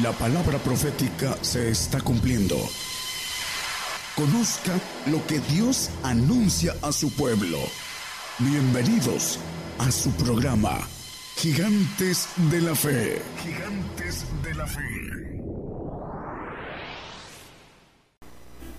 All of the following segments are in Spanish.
La palabra profética se está cumpliendo. Conozca lo que Dios anuncia a su pueblo. Bienvenidos a su programa, Gigantes de la Fe. Gigantes de la Fe.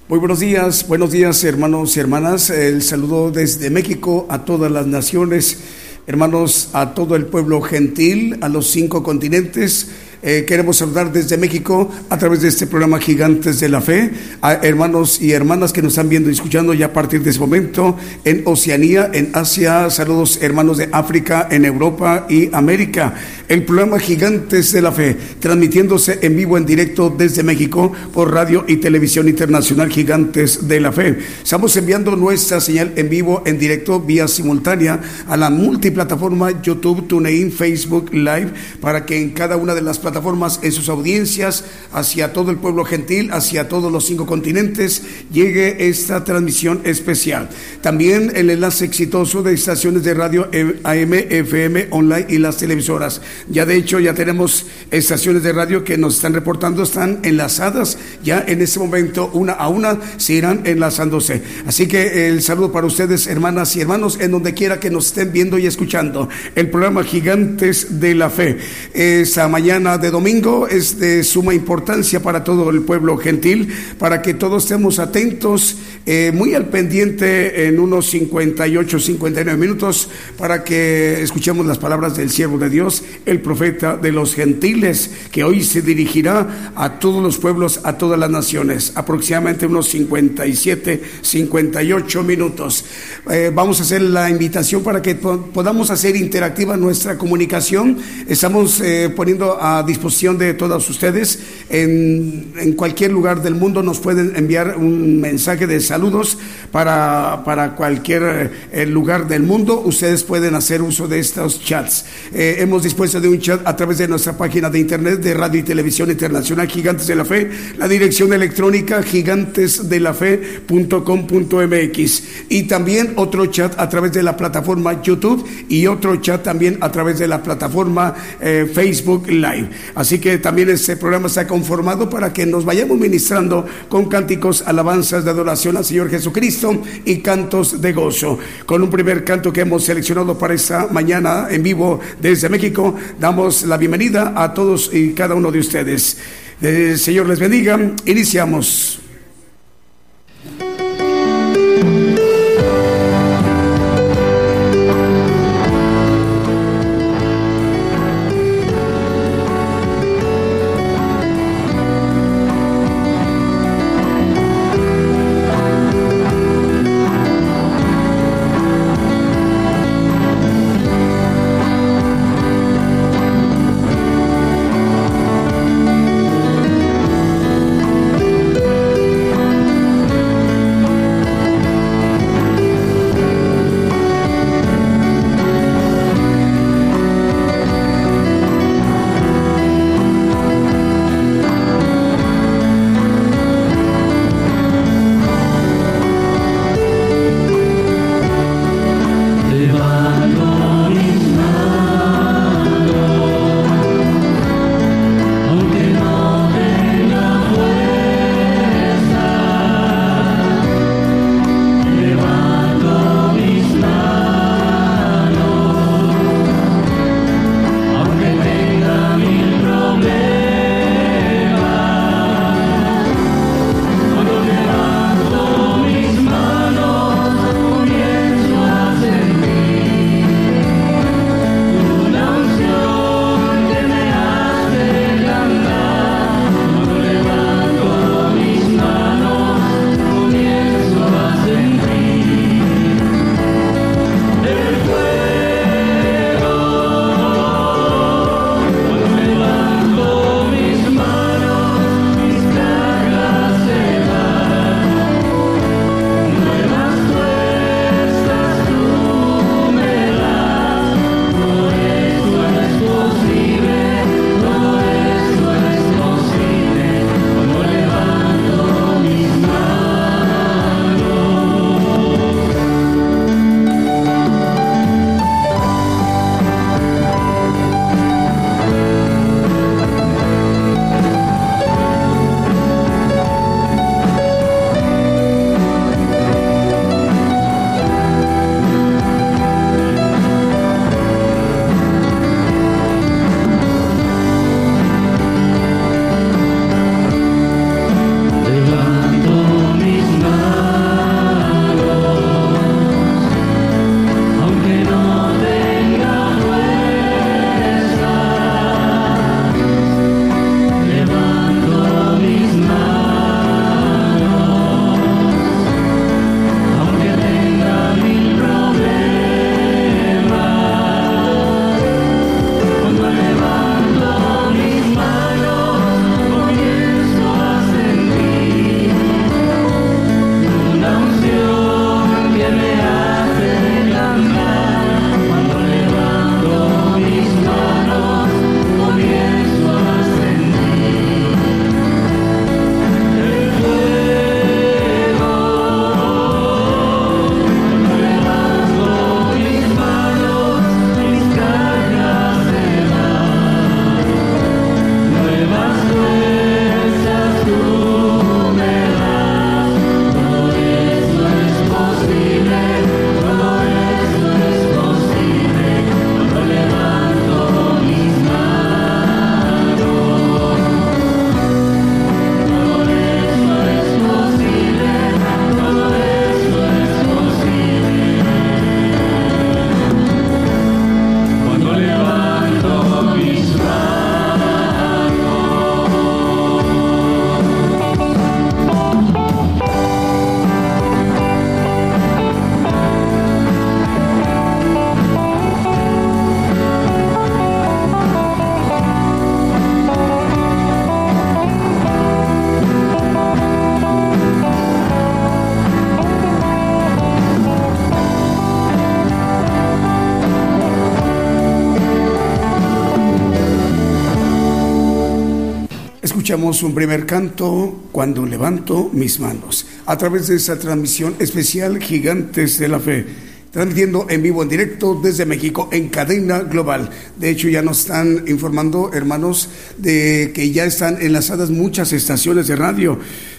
Muy buenos días, buenos días hermanos y hermanas. El saludo desde México a todas las naciones, hermanos, a todo el pueblo gentil, a los cinco continentes eh, queremos saludar desde México a través de este programa Gigantes de la Fe a hermanos y hermanas que nos están viendo y escuchando ya a partir de ese momento en Oceanía, en Asia, saludos hermanos de África, en Europa y América. El programa Gigantes de la Fe, transmitiéndose en vivo, en directo desde México por Radio y Televisión Internacional Gigantes de la Fe. Estamos enviando nuestra señal en vivo, en directo, vía simultánea a la multiplataforma YouTube, TuneIn, Facebook Live, para que en cada una de las plataformas en sus audiencias, hacia todo el pueblo gentil, hacia todos los cinco continentes, llegue esta transmisión especial. También el enlace exitoso de estaciones de radio AM, FM, online y las televisoras. Ya de hecho, ya tenemos estaciones de radio que nos están reportando, están enlazadas ya en este momento, una a una, se irán enlazándose. Así que el saludo para ustedes, hermanas y hermanos, en donde quiera que nos estén viendo y escuchando. El programa Gigantes de la Fe. Esa mañana de domingo es de suma importancia para todo el pueblo gentil, para que todos estemos atentos, eh, muy al pendiente en unos 58, 59 minutos, para que escuchemos las palabras del siervo de Dios, el profeta de los gentiles, que hoy se dirigirá a todos los pueblos, a todas las naciones, aproximadamente unos 57, 58 minutos. Eh, vamos a hacer la invitación para que podamos hacer interactiva nuestra comunicación. Estamos eh, poniendo a disposición de todos ustedes. En, cualquier lugar del mundo nos pueden enviar un mensaje de saludos para, para cualquier eh, lugar del mundo. Ustedes pueden hacer uso de estos chats. Hemos dispuesto de un chat a través de nuestra página de internet de Radio y Televisión Internacional Gigantes de la Fe, la dirección electrónica gigantesdelafe.com.mx y también otro chat a través de la plataforma YouTube y otro chat también a través de la plataforma eh, Facebook Live. Así que también este programa está conformado para que nos vayamos ministrando con cánticos, alabanzas de adoración al Señor Jesucristo y cantos de gozo. Con un primer canto que hemos seleccionado para esta mañana en vivo desde México, damos la bienvenida a todos y cada uno de ustedes. El Señor les bendiga. Iniciamos. Escuchamos un primer canto, Cuando levanto mis manos, a través de esa transmisión especial Gigantes de la Fe transmitiendo en vivo, en directo desde México, en cadena global. De hecho, ya nos están informando, hermanos, de que ya están enlazadas muchas estaciones de radio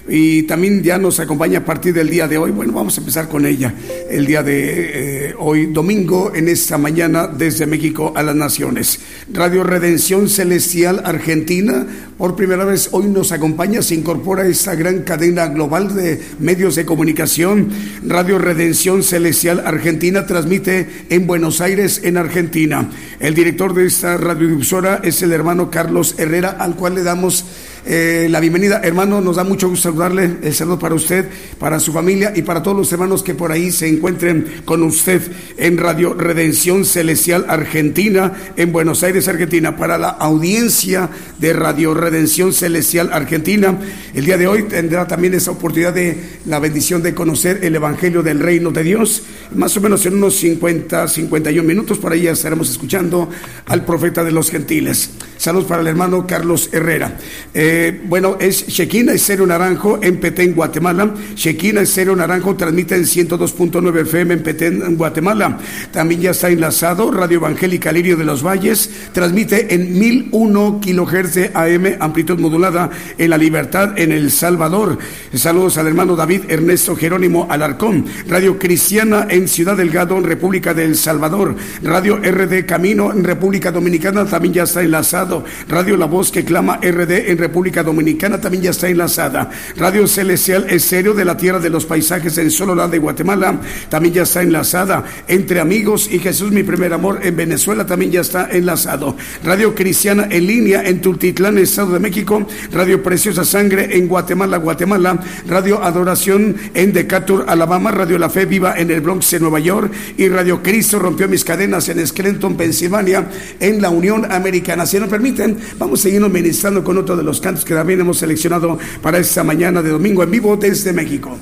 y también ya nos acompaña a partir del día de hoy. Bueno, vamos a empezar con ella el día de eh, hoy, domingo, en esta mañana, desde México a las Naciones. Radio Redención Celestial Argentina, por primera vez hoy nos acompaña, se incorpora a esta gran cadena global de medios de comunicación. Radio Redención Celestial Argentina transmite en Buenos Aires, en Argentina. El director de esta radiodifusora es el hermano Carlos Herrera, al cual le damos eh, la bienvenida. Hermano, nos da mucho gusto saludarle. El saludo para usted, para su familia y para todos los hermanos que por ahí se encuentren con usted en Radio Redención Celestial Argentina, en Buenos Aires, Argentina. Para la audiencia de Radio Redención Celestial Argentina, el día de hoy tendrá también esa oportunidad de la bendición de conocer el Evangelio del Reino de Dios. Más o menos en unos 50, 51 minutos, por ahí ya estaremos escuchando al profeta de los gentiles. Saludos para el hermano Carlos Herrera. Eh, bueno, es Shequina Estéreo Naranjo en Petén, Guatemala. Shequina Estéreo Naranjo transmite en 102.9 FM en Petén, Guatemala. También ya está enlazado Radio Evangélica Lirio de los Valles. Transmite en 1001 kilohertz de AM, amplitud modulada en La Libertad, en El Salvador. Saludos al hermano David Ernesto Jerónimo Alarcón. Radio Cristiana en Ciudad Delgado, en República del Salvador. Radio RD Camino en República Dominicana también ya está enlazado. Radio La Voz que clama RD en República Dominicana también ya está enlazada. Radio Celestial Estéreo de la Tierra de los Paisajes en Sololá de Guatemala también ya está enlazada. Entre Amigos y Jesús mi primer amor en Venezuela también ya está enlazado. Radio Cristiana en línea en Tultitlán, Estado de México. Radio Preciosa Sangre en Guatemala, Guatemala. Radio Adoración en Decatur, Alabama. Radio La Fe Viva en el Bronx, en Nueva York. Y Radio Cristo rompió mis cadenas en Scranton, Pensilvania, en la Unión Americana. Si no permiten, vamos a seguir ministrando con otro de los cantos que también hemos seleccionado para esta mañana de domingo en vivo desde México.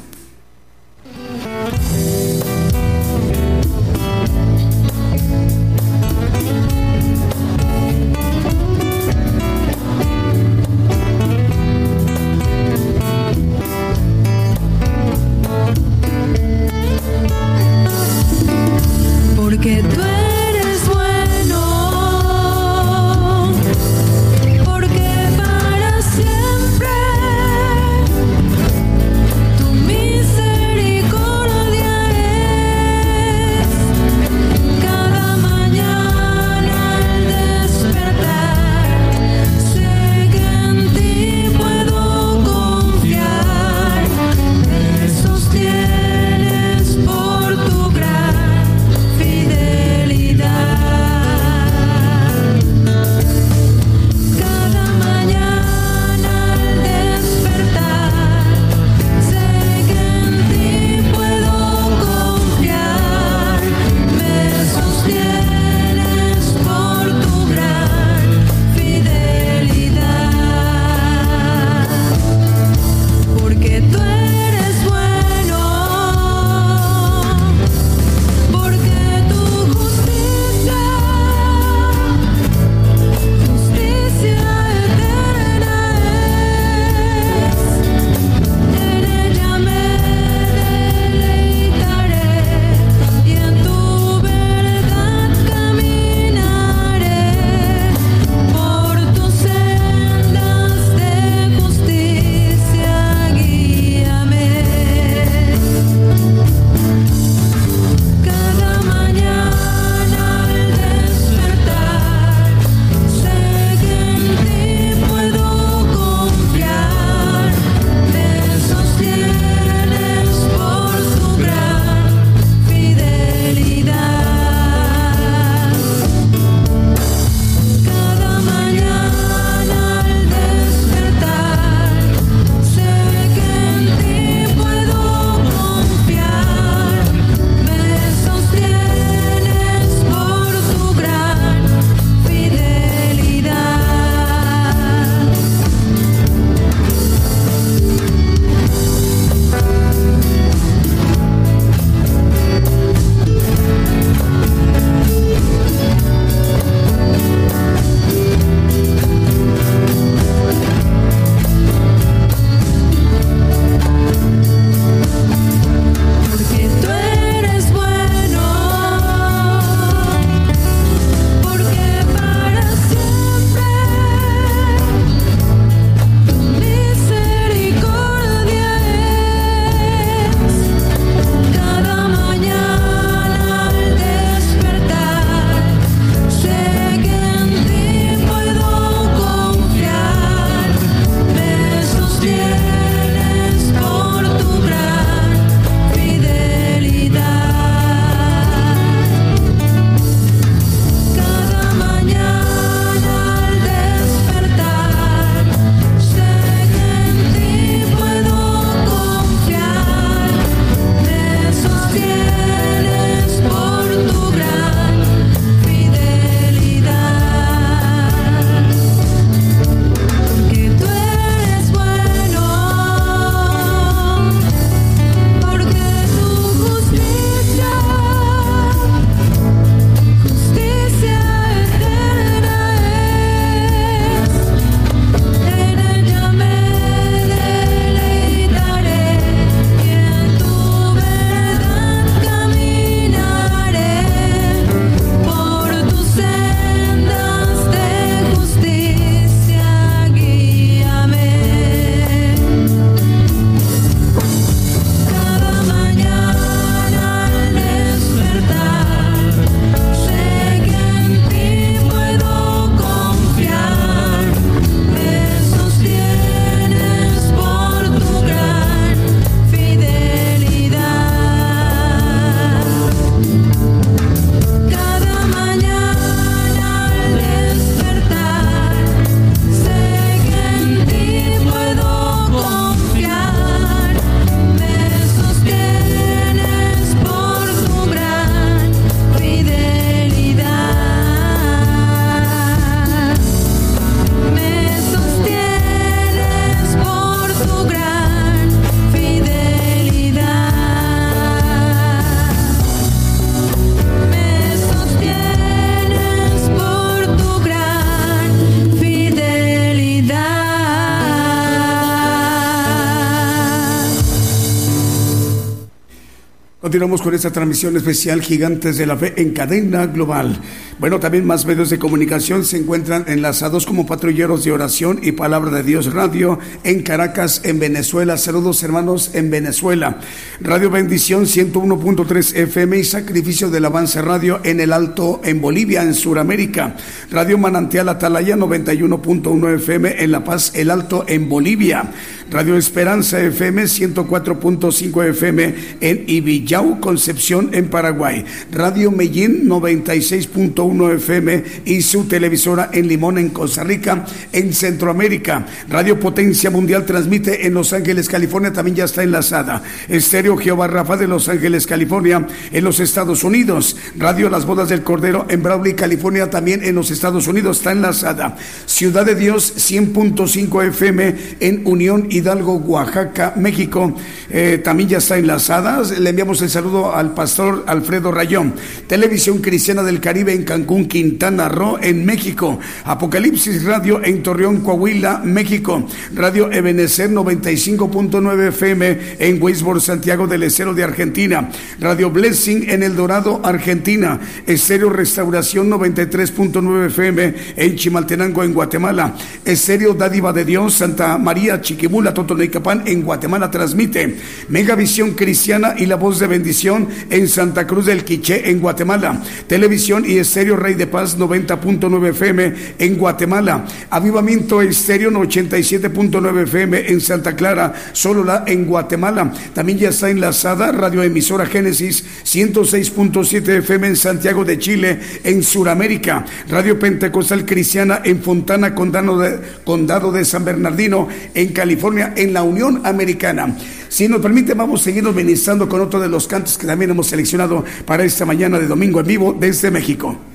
Continuamos con esta transmisión especial Gigantes de la Fe en cadena global. Bueno, también más medios de comunicación se encuentran enlazados como patrulleros de oración y palabra de Dios Radio en Caracas, en Venezuela. Saludos hermanos en Venezuela. Radio Bendición 101.3 FM y Sacrificio del Avance Radio en el Alto en Bolivia, en Sudamérica. Radio Manantial Atalaya 91.1 FM en La Paz, el Alto en Bolivia. Radio Esperanza FM 104.5 FM en Ibillau, Concepción, en Paraguay. Radio Medellín 96.1 FM y su televisora en Limón, en Costa Rica, en Centroamérica. Radio Potencia Mundial transmite en Los Ángeles, California, también ya está enlazada. Estéreo Jehová Rafa de Los Ángeles, California, en los Estados Unidos. Radio Las Bodas del Cordero en Brawley, California, también en los Estados Unidos está enlazada. Ciudad de Dios 100.5 FM en Unión y Hidalgo, Oaxaca, México. Eh, también ya está enlazada. Le enviamos el saludo al pastor Alfredo Rayón. Televisión Cristiana del Caribe en Cancún, Quintana Roo, en México. Apocalipsis Radio en Torreón, Coahuila, México. Radio Ebenecer 95.9 FM en Weisborg, Santiago del Estero de Argentina. Radio Blessing en El Dorado, Argentina. Estéreo Restauración 93.9 FM en Chimaltenango, en Guatemala. Estéreo Dádiva de Dios, Santa María Chiquimula, Totonicapán en Guatemala transmite Megavisión Cristiana y La Voz de Bendición en Santa Cruz del Quiché en Guatemala. Televisión y Estéreo Rey de Paz 90.9 FM en Guatemala. Avivamiento Estéreo 87.9 FM en Santa Clara, Solola en Guatemala. También ya está enlazada Radio Emisora Génesis 106.7 FM en Santiago de Chile en Suramérica. Radio Pentecostal Cristiana en Fontana, Condado de, Condado de San Bernardino en California en la Unión Americana. Si nos permite, vamos a seguirnos ministrando con otro de los cantos que también hemos seleccionado para esta mañana de domingo en vivo desde México.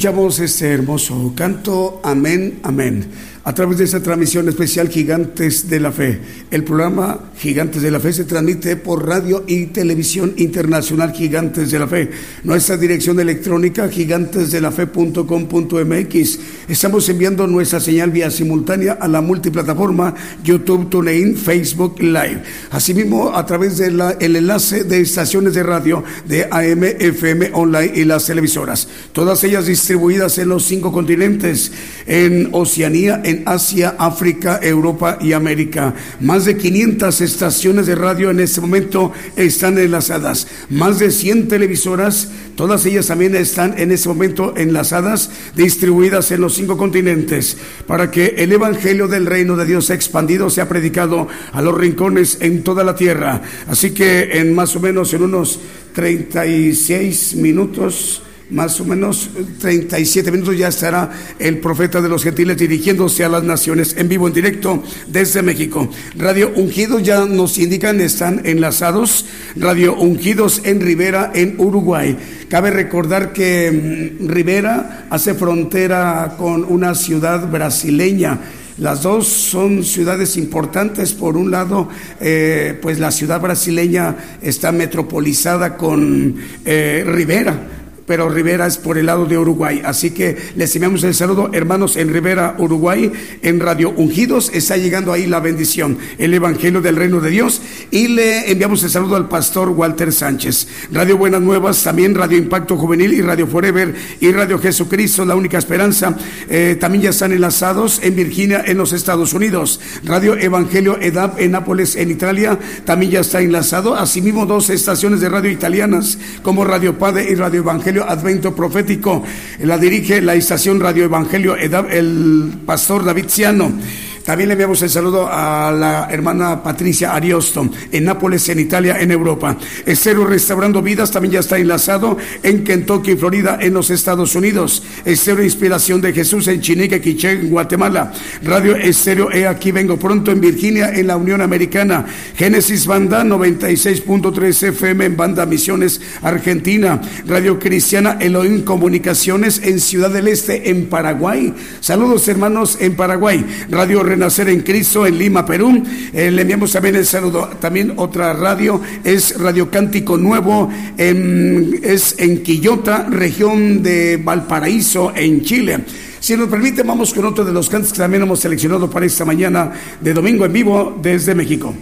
Escuchamos este hermoso canto, amén, amén a través de esta transmisión especial Gigantes de la Fe. El programa Gigantes de la Fe se transmite por radio y televisión internacional Gigantes de la Fe. Nuestra dirección electrónica gigantesdelafe.com.mx. Estamos enviando nuestra señal vía simultánea a la multiplataforma YouTube, TuneIn, Facebook Live. Asimismo, a través del enlace de estaciones de radio de AM, FM, online y las televisoras. Todas ellas distribuidas en los cinco continentes, en Oceanía, en Asia, África, Europa y América. Más de 500 estaciones de radio en este momento están enlazadas. Más de 100 televisoras, todas ellas también están en este momento enlazadas, distribuidas en los cinco continentes, para que el Evangelio del Reino de Dios expandido sea predicado a los rincones en toda la tierra. Así que en más o menos en unos 36 minutos, más o menos 37 minutos ya estará el profeta de los gentiles dirigiéndose a las naciones en vivo, en directo desde México. Radio Ungidos ya nos indican, están enlazados. Radio Ungidos en Rivera, en Uruguay. Cabe recordar que mm, Rivera hace frontera con una ciudad brasileña. Las dos son ciudades importantes. Por un lado, eh, pues la ciudad brasileña está metropolizada con eh, Rivera pero Rivera es por el lado de Uruguay. Así que les enviamos el saludo, hermanos, en Rivera, Uruguay, en Radio Ungidos. Está llegando ahí la bendición, el Evangelio del Reino de Dios. Y le enviamos el saludo al pastor Walter Sánchez. Radio Buenas Nuevas, también Radio Impacto Juvenil y Radio Forever y Radio Jesucristo, la única esperanza. Eh, también ya están enlazados en Virginia, en los Estados Unidos. Radio Evangelio EDAP en Nápoles, en Italia, también ya está enlazado. Asimismo, dos estaciones de radio italianas como Radio Padre y Radio Evangelio Advento Profético. La dirige la estación Radio Evangelio, el pastor David Ciano. También le enviamos el saludo a la hermana Patricia Ariosto en Nápoles, en Italia, en Europa. Estero Restaurando Vidas también ya está enlazado en Kentucky, Florida, en los Estados Unidos. Estero Inspiración de Jesús en Chinique, Quiché, en Guatemala. Radio Estéreo E Aquí Vengo Pronto en Virginia, en la Unión Americana. Génesis Banda 96.3 FM en Banda Misiones, Argentina. Radio Cristiana Elohim Comunicaciones en Ciudad del Este, en Paraguay. Saludos hermanos en Paraguay. Radio Renacer en Cristo en Lima, Perú. Eh, le enviamos también el saludo. También otra radio es Radio Cántico Nuevo, en, es en Quillota, región de Valparaíso, en Chile. Si nos permite, vamos con otro de los cantos que también hemos seleccionado para esta mañana de domingo en vivo desde México.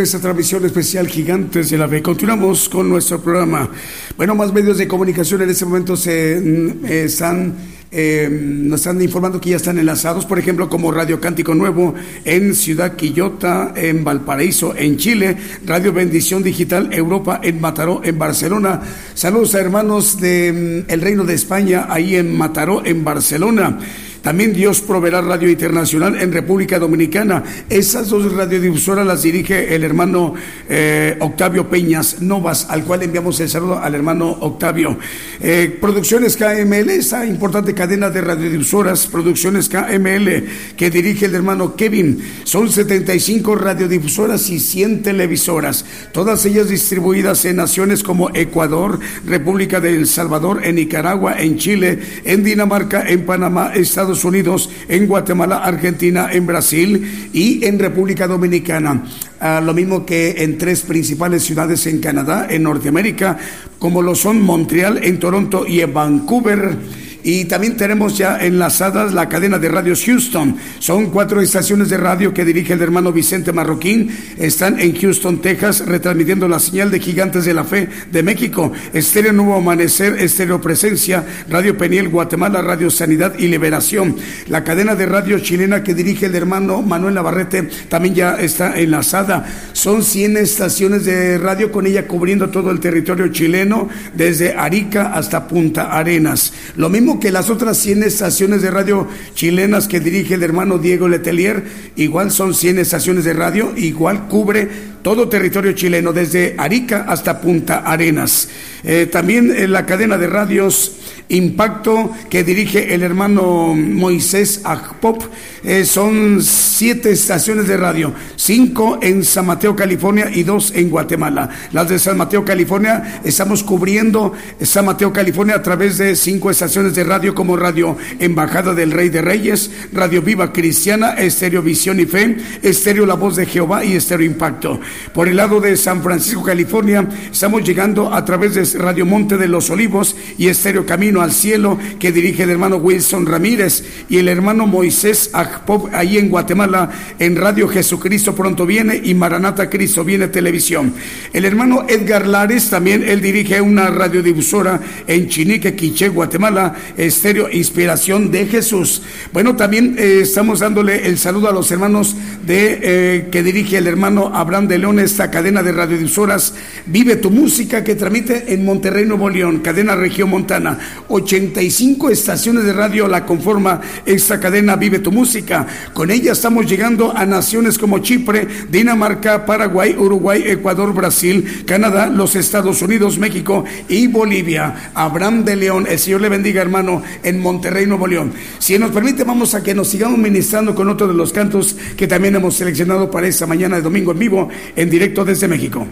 De esta transmisión especial Gigantes de la Fe. Continuamos con nuestro programa. Bueno, más medios de comunicación en este momento se mm, están eh, nos están informando que ya están enlazados, por ejemplo, como Radio Cántico Nuevo en Ciudad Quillota, en Valparaíso, en Chile, Radio Bendición Digital Europa en Mataró, en Barcelona. Saludos a hermanos del mm, Reino de España, ahí en Mataró, en Barcelona. También Dios proveerá Radio Internacional en República Dominicana. Esas dos radiodifusoras las dirige el hermano eh, Octavio Peñas Novas, al cual enviamos el saludo al hermano Octavio. Eh, Producciones KML, esa importante cadena de radiodifusoras, Producciones KML, que dirige el hermano Kevin. Son 75 radiodifusoras y 100 televisoras, todas ellas distribuidas en naciones como Ecuador, República de El Salvador, en Nicaragua, en Chile, en Dinamarca, en Panamá, Estados Unidos, en Guatemala, Argentina, en Brasil y en República Dominicana. Ah, lo mismo que en tres principales ciudades en Canadá, en Norteamérica, como lo son Montreal, en Toronto y en Vancouver. Y también tenemos ya enlazadas la cadena de radios Houston. Son cuatro estaciones de radio que dirige el hermano Vicente Marroquín. Están en Houston, Texas, retransmitiendo la señal de Gigantes de la Fe de México. Estéreo Nuevo Amanecer, Estéreo Presencia, Radio Peniel, Guatemala, Radio Sanidad y Liberación. La cadena de radio chilena que dirige el hermano Manuel Navarrete también ya está enlazada. Son 100 estaciones de radio con ella cubriendo todo el territorio chileno, desde Arica hasta Punta Arenas. Lo mismo que las otras 100 estaciones de radio chilenas que dirige el hermano Diego Letelier, igual son 100 estaciones de radio, igual cubre todo territorio chileno, desde Arica hasta Punta Arenas. Eh, también en la cadena de radios Impacto que dirige el hermano Moisés Agpop. Eh, son siete estaciones de radio, cinco en San Mateo, California y dos en Guatemala. Las de San Mateo, California, estamos cubriendo San Mateo, California a través de cinco estaciones de radio como Radio Embajada del Rey de Reyes, Radio Viva Cristiana, Estéreo Visión y Fe, Estéreo La Voz de Jehová y Estéreo Impacto. Por el lado de San Francisco, California, estamos llegando a través de Radio Monte de los Olivos y Estéreo Camino al Cielo que dirige el hermano Wilson Ramírez y el hermano Moisés Agpop ahí en Guatemala en Radio Jesucristo pronto viene y Maranata Cristo viene televisión. El hermano Edgar Lares también él dirige una radiodifusora en Chinique, Quiché, Guatemala, Estéreo Inspiración de Jesús. Bueno, también eh, estamos dándole el saludo a los hermanos de eh, que dirige el hermano Abraham de León esta cadena de radiodifusoras Vive tu música que transmite en Monterrey, Nuevo León, cadena Región Montana. 85 estaciones de radio la conforma esta cadena Vive tu música. Con ella estamos llegando a naciones como Chipre, Dinamarca, Paraguay, Uruguay, Ecuador, Brasil, Canadá, los Estados Unidos, México y Bolivia. Abraham de León, el Señor le bendiga hermano en Monterrey, Nuevo León. Si nos permite, vamos a que nos sigamos ministrando con otro de los cantos que también hemos seleccionado para esta mañana de domingo en vivo, en directo desde México.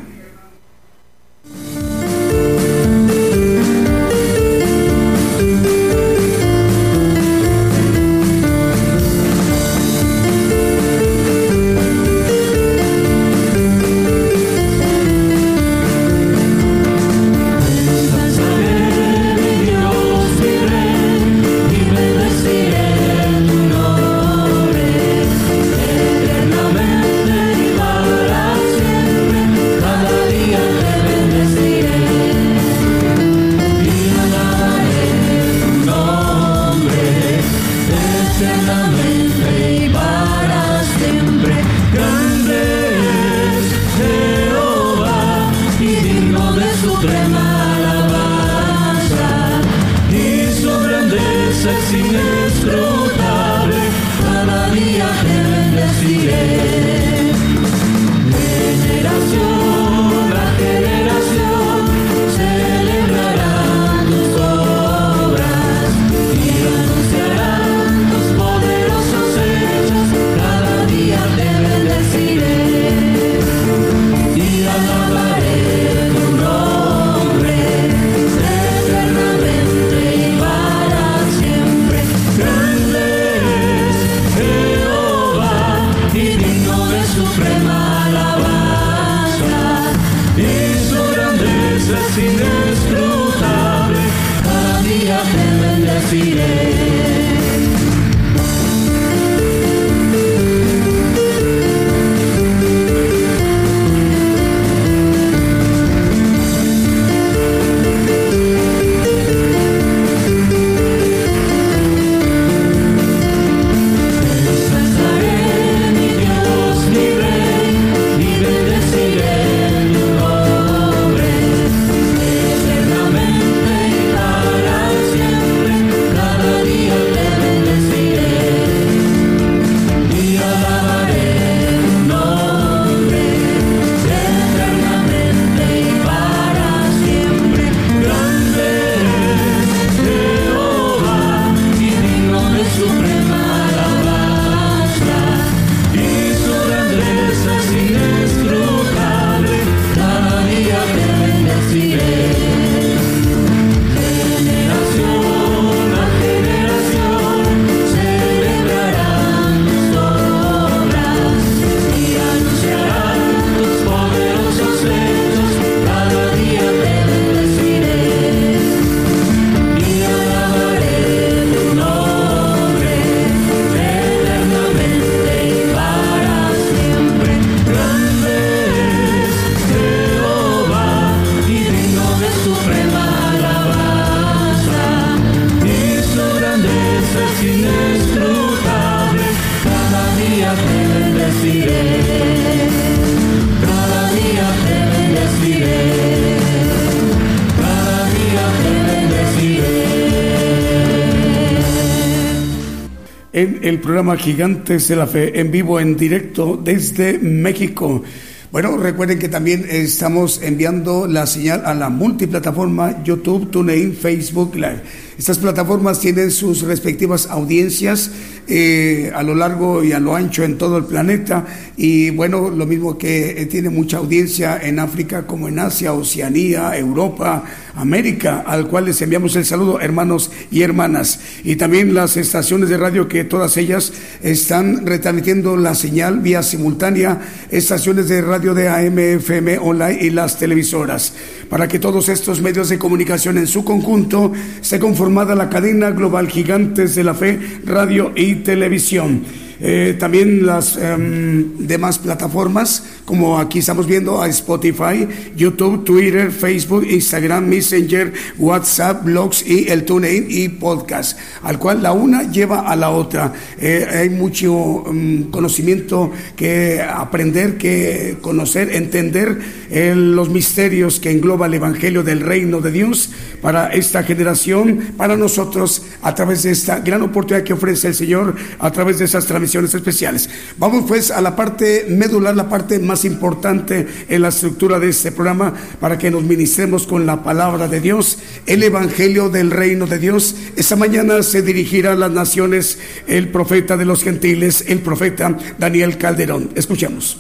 El programa Gigantes de la Fe en vivo, en directo desde México. Bueno, recuerden que también estamos enviando la señal a la multiplataforma YouTube, TuneIn, Facebook Live. Estas plataformas tienen sus respectivas audiencias eh, a lo largo y a lo ancho en todo el planeta y bueno, lo mismo que eh, tiene mucha audiencia en África como en Asia, Oceanía, Europa, América, al cual les enviamos el saludo, hermanos y hermanas. Y también las estaciones de radio que todas ellas están retransmitiendo la señal vía simultánea, estaciones de radio de AM, FM, online y las televisoras. Para que todos estos medios de comunicación en su conjunto se conformada la cadena global Gigantes de la Fe, radio y televisión. Eh, también las em, demás plataformas, como aquí estamos viendo a Spotify, YouTube, Twitter, Facebook, Instagram, Messenger, WhatsApp, blogs y el TuneIn y podcast, al cual la una lleva a la otra. Eh, hay mucho em, conocimiento que aprender, que conocer, entender eh, los misterios que engloba el Evangelio del Reino de Dios para esta generación, para nosotros, a través de esta gran oportunidad que ofrece el Señor, a través de esas transmisiones especiales. Vamos pues a la parte medular, la parte más importante en la estructura de este programa para que nos ministremos con la palabra de Dios, el Evangelio del Reino de Dios. Esta mañana se dirigirá a las naciones el profeta de los gentiles, el profeta Daniel Calderón. Escuchemos.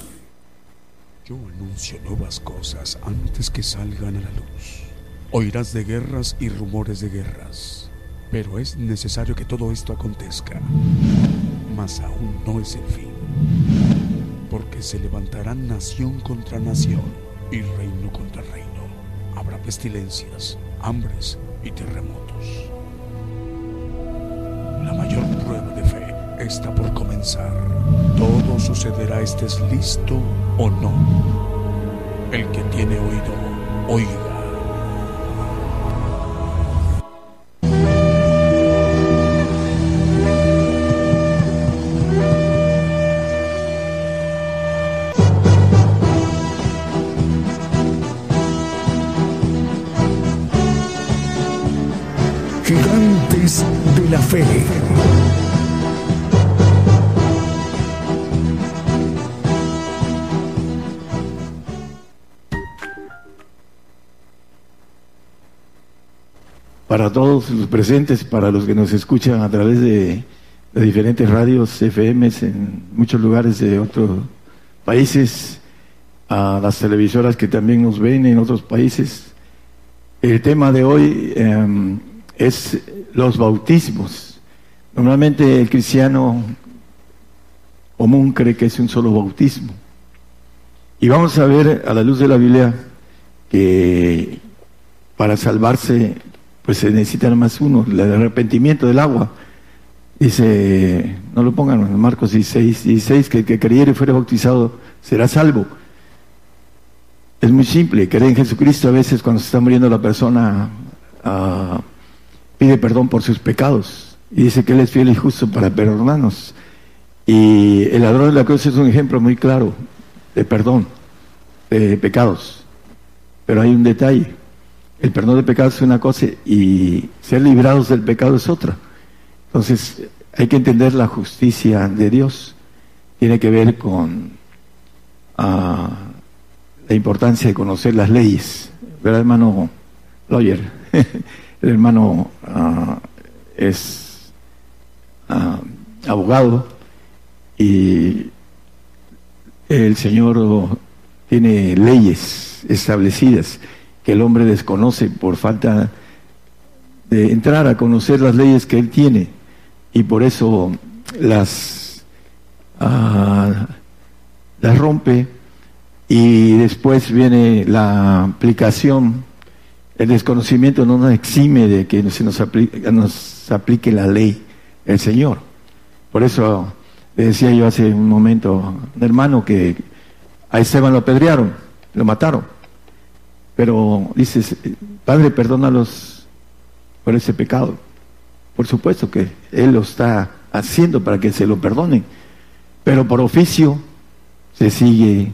Yo anuncio nuevas cosas antes que salgan a la luz. Oirás de guerras y rumores de guerras, pero es necesario que todo esto acontezca mas aún no es el fin, porque se levantarán nación contra nación y reino contra reino. Habrá pestilencias, hambres y terremotos. La mayor prueba de fe está por comenzar. Todo sucederá estés listo o no. El que tiene oído, oiga. Para todos los presentes, para los que nos escuchan a través de, de diferentes radios, FMs en muchos lugares de otros países, a las televisoras que también nos ven en otros países. El tema de hoy em, es los bautismos. Normalmente el cristiano común cree que es un solo bautismo. Y vamos a ver a la luz de la Biblia que para salvarse, pues se necesita más uno, el arrepentimiento del agua. Dice, no lo pongan en Marcos 16, 16, que el que creyere y fuera bautizado será salvo. Es muy simple, creer en Jesucristo a veces cuando se está muriendo la persona ah, pide perdón por sus pecados y dice que Él es fiel y justo para perdonarnos. Y el ladrón de la cruz es un ejemplo muy claro de perdón de pecados. Pero hay un detalle, el perdón de pecados es una cosa y ser librados del pecado es otra. Entonces hay que entender la justicia de Dios. Tiene que ver con... Ah, la importancia de conocer las leyes. ¿Verdad, hermano Lawyer? El hermano ah, es ah, abogado y el Señor tiene leyes establecidas que el hombre desconoce por falta de entrar a conocer las leyes que él tiene y por eso las, ah, las rompe y después viene la aplicación. El desconocimiento no nos exime de que se nos aplique, nos aplique la ley, el Señor. Por eso le decía yo hace un momento un hermano que a Esteban lo apedrearon, lo mataron. Pero dices, Padre, perdónalos por ese pecado. Por supuesto que Él lo está haciendo para que se lo perdonen. Pero por oficio se sigue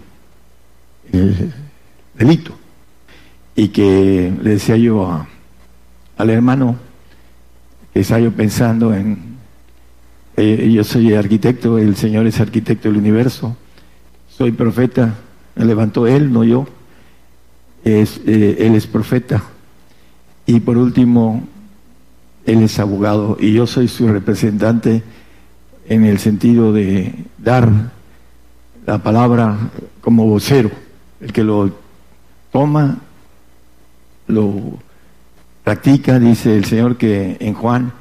el delito. Y que le decía yo al hermano que estaba yo pensando en, eh, yo soy arquitecto, el Señor es arquitecto del universo, soy profeta, me levantó Él, no yo, es, eh, Él es profeta. Y por último, Él es abogado. Y yo soy su representante en el sentido de dar la palabra como vocero. El que lo toma, lo practica, dice el Señor que en Juan,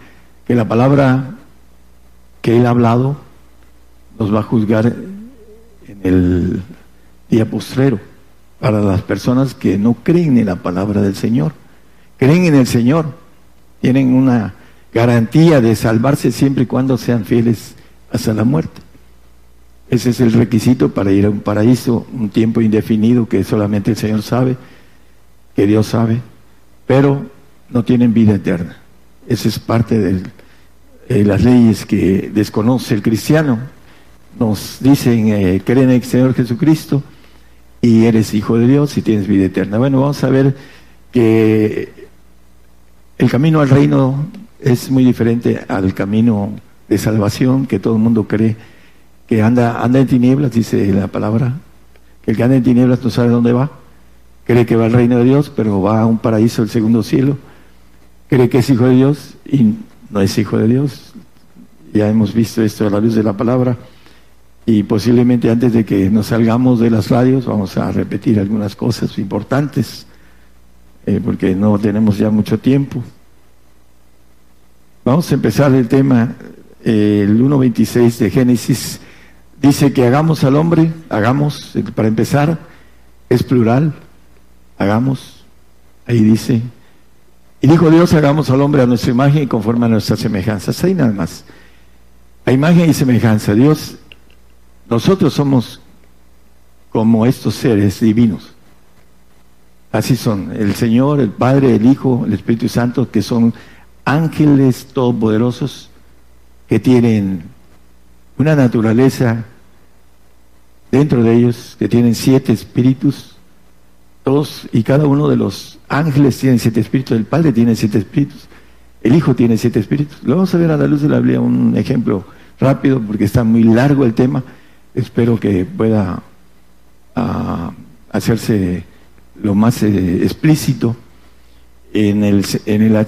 que la palabra que él ha hablado nos va a juzgar en el día postrero para las personas que no creen en la palabra del Señor. Creen en el Señor, tienen una garantía de salvarse siempre y cuando sean fieles hasta la muerte. Ese es el requisito para ir a un paraíso, un tiempo indefinido que solamente el Señor sabe, que Dios sabe, pero no tienen vida eterna. Esa es parte de las leyes que desconoce el cristiano. Nos dicen, eh, creen en el Señor Jesucristo y eres hijo de Dios y tienes vida eterna. Bueno, vamos a ver que el camino al reino es muy diferente al camino de salvación que todo el mundo cree que anda, anda en tinieblas, dice la palabra, que el que anda en tinieblas no sabe dónde va, cree que va al reino de Dios, pero va a un paraíso del segundo cielo, cree que es hijo de Dios y no es hijo de Dios. Ya hemos visto esto a la luz de la palabra y posiblemente antes de que nos salgamos de las radios vamos a repetir algunas cosas importantes eh, porque no tenemos ya mucho tiempo. Vamos a empezar el tema, eh, el 1.26 de Génesis. Dice que hagamos al hombre, hagamos, para empezar, es plural, hagamos, ahí dice, y dijo Dios, hagamos al hombre a nuestra imagen y conforme a nuestras semejanzas, ahí nada más, a imagen y semejanza, Dios, nosotros somos como estos seres divinos, así son, el Señor, el Padre, el Hijo, el Espíritu Santo, que son ángeles todopoderosos que tienen una naturaleza dentro de ellos, que tienen siete espíritus, todos y cada uno de los ángeles tienen siete espíritus, el Padre tiene siete espíritus, el Hijo tiene siete espíritus. Lo vamos a ver a la luz de la Biblia un ejemplo rápido porque está muy largo el tema. Espero que pueda ah, hacerse lo más eh, explícito. En el, en el,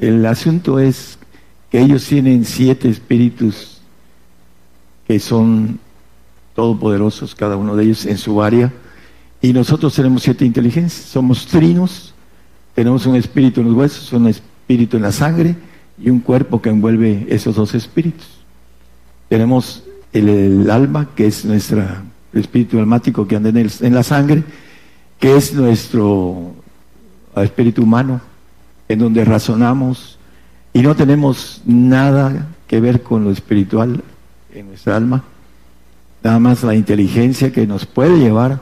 el asunto es que ellos tienen siete espíritus que son todopoderosos, cada uno de ellos en su área. Y nosotros tenemos siete inteligencias, somos trinos, tenemos un espíritu en los huesos, un espíritu en la sangre y un cuerpo que envuelve esos dos espíritus. Tenemos el, alma, que es nuestro espíritu almático que anda en, la sangre, que es nuestro espíritu humano, en donde razonamos y no tenemos nada que ver con lo espiritual en nuestra alma, nada más la inteligencia que nos puede llevar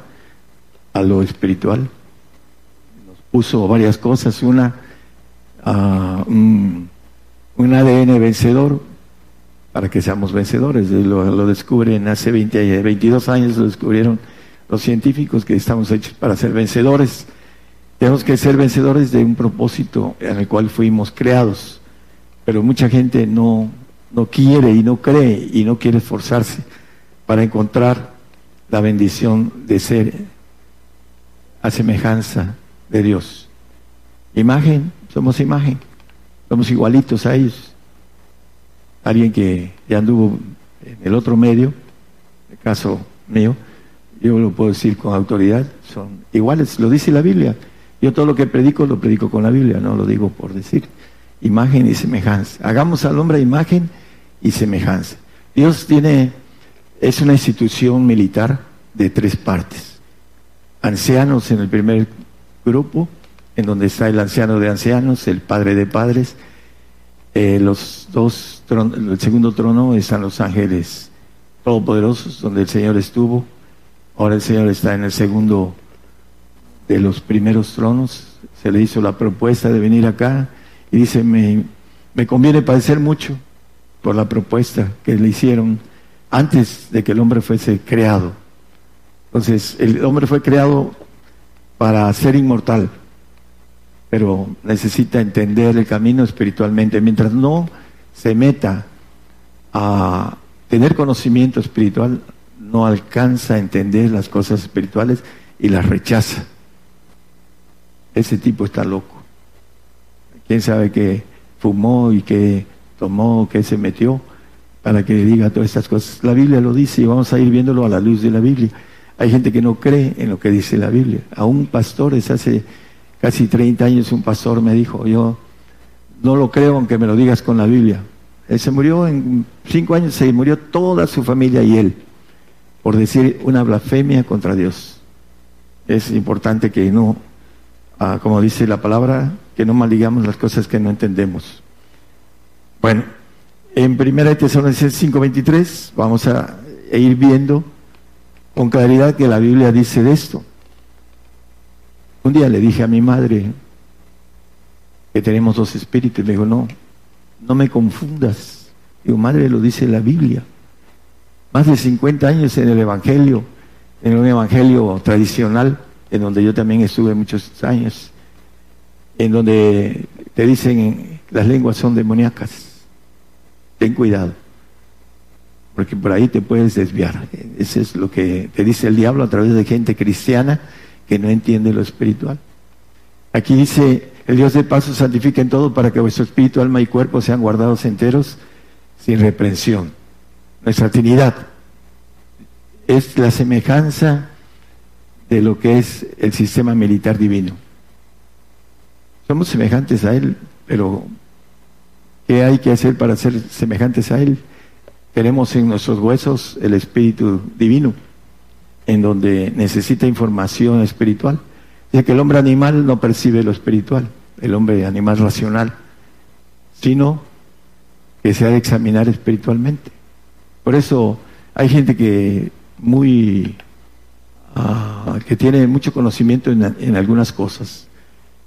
a lo espiritual. Nos puso varias cosas, una, uh, un, ADN vencedor, para que seamos vencedores, lo, lo descubren hace 20, 22 años, lo descubrieron los científicos que estamos hechos para ser vencedores. Tenemos que ser vencedores de un propósito en el cual fuimos creados, pero mucha gente no, no quiere y no cree y no quiere esforzarse para encontrar la bendición de ser a semejanza de Dios. Imagen, somos imagen, somos igualitos a ellos. Alguien que ya anduvo en el otro medio, el caso mío, yo lo puedo decir con autoridad, son iguales, lo dice la Biblia. Yo todo lo que predico lo predico con la Biblia, no lo digo por decir. Imagen y semejanza. Hagamos al hombre imagen y semejanza. Dios tiene, es una institución militar de tres partes. Ancianos en el primer grupo, en donde está el anciano de ancianos, el padre de padres. Eh, los dos, el segundo trono están los ángeles todopoderosos, donde el Señor estuvo Ahora el Señor está en el segundo de los primeros tronos. Se le hizo la propuesta de venir acá y dice, me, me conviene padecer mucho por la propuesta que le hicieron antes de que el hombre fuese creado. Entonces, el hombre fue creado para ser inmortal, pero necesita entender el camino espiritualmente. Mientras no se meta a tener conocimiento espiritual, no alcanza a entender las cosas espirituales y las rechaza. Ese tipo está loco. ¿Quién sabe qué fumó y qué tomó, qué se metió para que diga todas estas cosas? La Biblia lo dice y vamos a ir viéndolo a la luz de la Biblia. Hay gente que no cree en lo que dice la Biblia. A un pastor, es hace casi 30 años, un pastor me dijo, yo no lo creo aunque me lo digas con la Biblia. Él se murió en cinco años, se murió toda su familia y él por decir una blasfemia contra Dios. Es importante que no, ah, como dice la palabra, que no maldigamos las cosas que no entendemos. Bueno, en 1 Tesalonicenses 5:23 vamos a ir viendo con claridad que la Biblia dice de esto. Un día le dije a mi madre que tenemos dos espíritus, le digo, no, no me confundas. Digo, madre, lo dice la Biblia más de 50 años en el Evangelio, en un Evangelio tradicional, en donde yo también estuve muchos años, en donde te dicen las lenguas son demoníacas. Ten cuidado, porque por ahí te puedes desviar. Eso es lo que te dice el diablo a través de gente cristiana que no entiende lo espiritual. Aquí dice, el Dios de paso santifica en todo para que vuestro espíritu, alma y cuerpo sean guardados enteros sin reprensión nuestra Trinidad. Es la semejanza de lo que es el sistema militar divino. Somos semejantes a Él, pero ¿qué hay que hacer para ser semejantes a Él? Tenemos en nuestros huesos el Espíritu Divino, en donde necesita información espiritual. Ya que el hombre animal no percibe lo espiritual, el hombre animal racional, sino que se ha de examinar espiritualmente. Por eso hay gente que muy ah, que tiene mucho conocimiento en, algunas cosas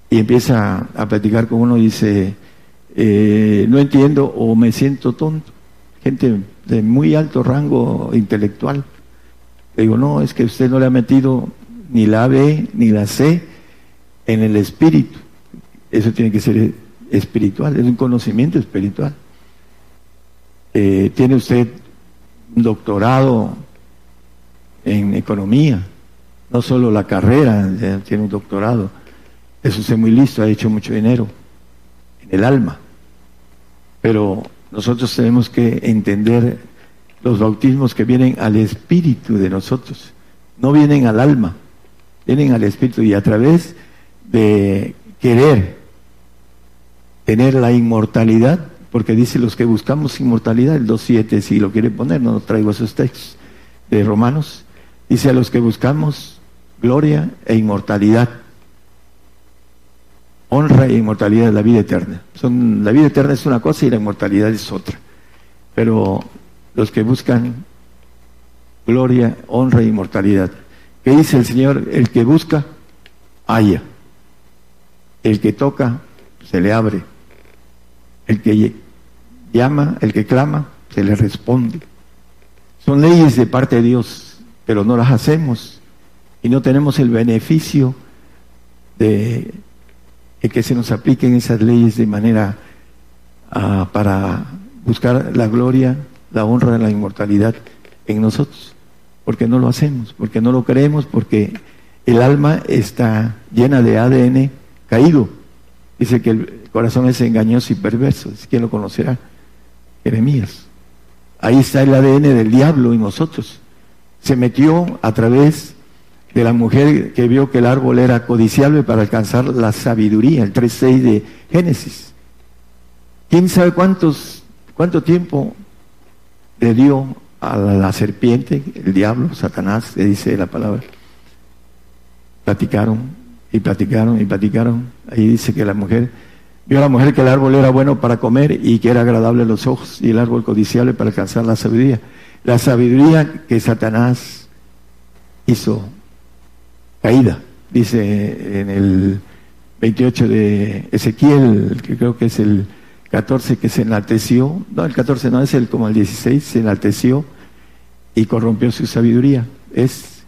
y empieza a platicar con uno y dice eh, no entiendo o me siento tonto. Gente de muy alto rango intelectual. Le digo, no, es que usted no le ha metido ni la B ni la C en el espíritu. Eso tiene que ser espiritual, es un conocimiento espiritual. Eh, tiene usted un doctorado en economía, no solo la carrera, tiene un doctorado. Eso es muy listo, ha hecho mucho dinero en el alma. Pero nosotros tenemos que entender los bautismos que vienen al espíritu de nosotros, no vienen al alma, vienen al espíritu y a través de querer tener la inmortalidad porque dice los que buscamos inmortalidad, el 2.7, si lo quiere poner, no traigo esos textos de Romanos, dice a los que buscamos gloria e inmortalidad. honra e inmortalidad la vida eterna. Son, la vida eterna es una cosa y la inmortalidad es otra. Pero los que buscan gloria, honra e inmortalidad. ¿Qué dice el Señor? El que busca, haya. El que toca, se le abre. El que llama, el que clama, se le responde. Son leyes de parte de Dios, pero no las hacemos y no tenemos el beneficio de, que se nos apliquen esas leyes de manera ah, para buscar la gloria, la honra, la inmortalidad en nosotros, porque no lo hacemos, porque no lo creemos, porque el alma está llena de ADN caído. Dice que el corazón es engañoso y perverso. ¿Quién lo conocerá? Jeremías. Ahí está el ADN del diablo en nosotros. Se metió a través de la mujer que vio que el árbol era codiciable para alcanzar la sabiduría, el 3.6 de Génesis. ¿Quién sabe cuántos, cuánto tiempo le dio a la, serpiente, el diablo, Satanás, le dice la palabra? Platicaron y platicaron y platicaron. Ahí dice que la mujer vio a la mujer que el árbol era bueno para comer y que era agradable a los ojos y el árbol codiciable para alcanzar la sabiduría. La sabiduría que Satanás hizo caída, dice en el 28 de Ezequiel, que creo que es el 14 que se enalteció, no, el 14 no, es el como el 16, se enalteció y corrompió su sabiduría. Es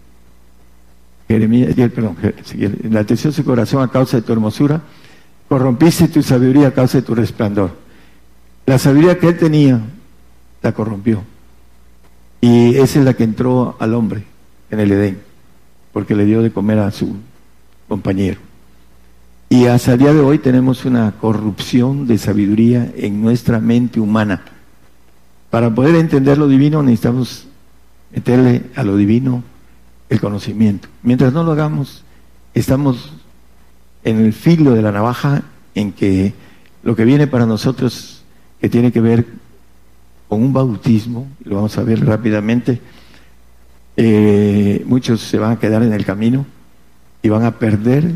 Jeremías, perdón, enalteció su corazón a causa de tu hermosura, corrompiste tu sabiduría a causa de tu resplandor. La sabiduría que él tenía la corrompió. Y esa es la que entró al hombre en el Edén porque le dio de comer a su compañero. Y hasta el día de hoy tenemos una corrupción de sabiduría en nuestra mente humana. Para poder entender lo divino necesitamos meterle a lo divino el conocimiento. Mientras no lo hagamos, estamos en el filo de la navaja en que lo que viene para nosotros, que tiene que ver con un bautismo, lo vamos a ver rápidamente, eh, muchos se van a quedar en el camino y van a perder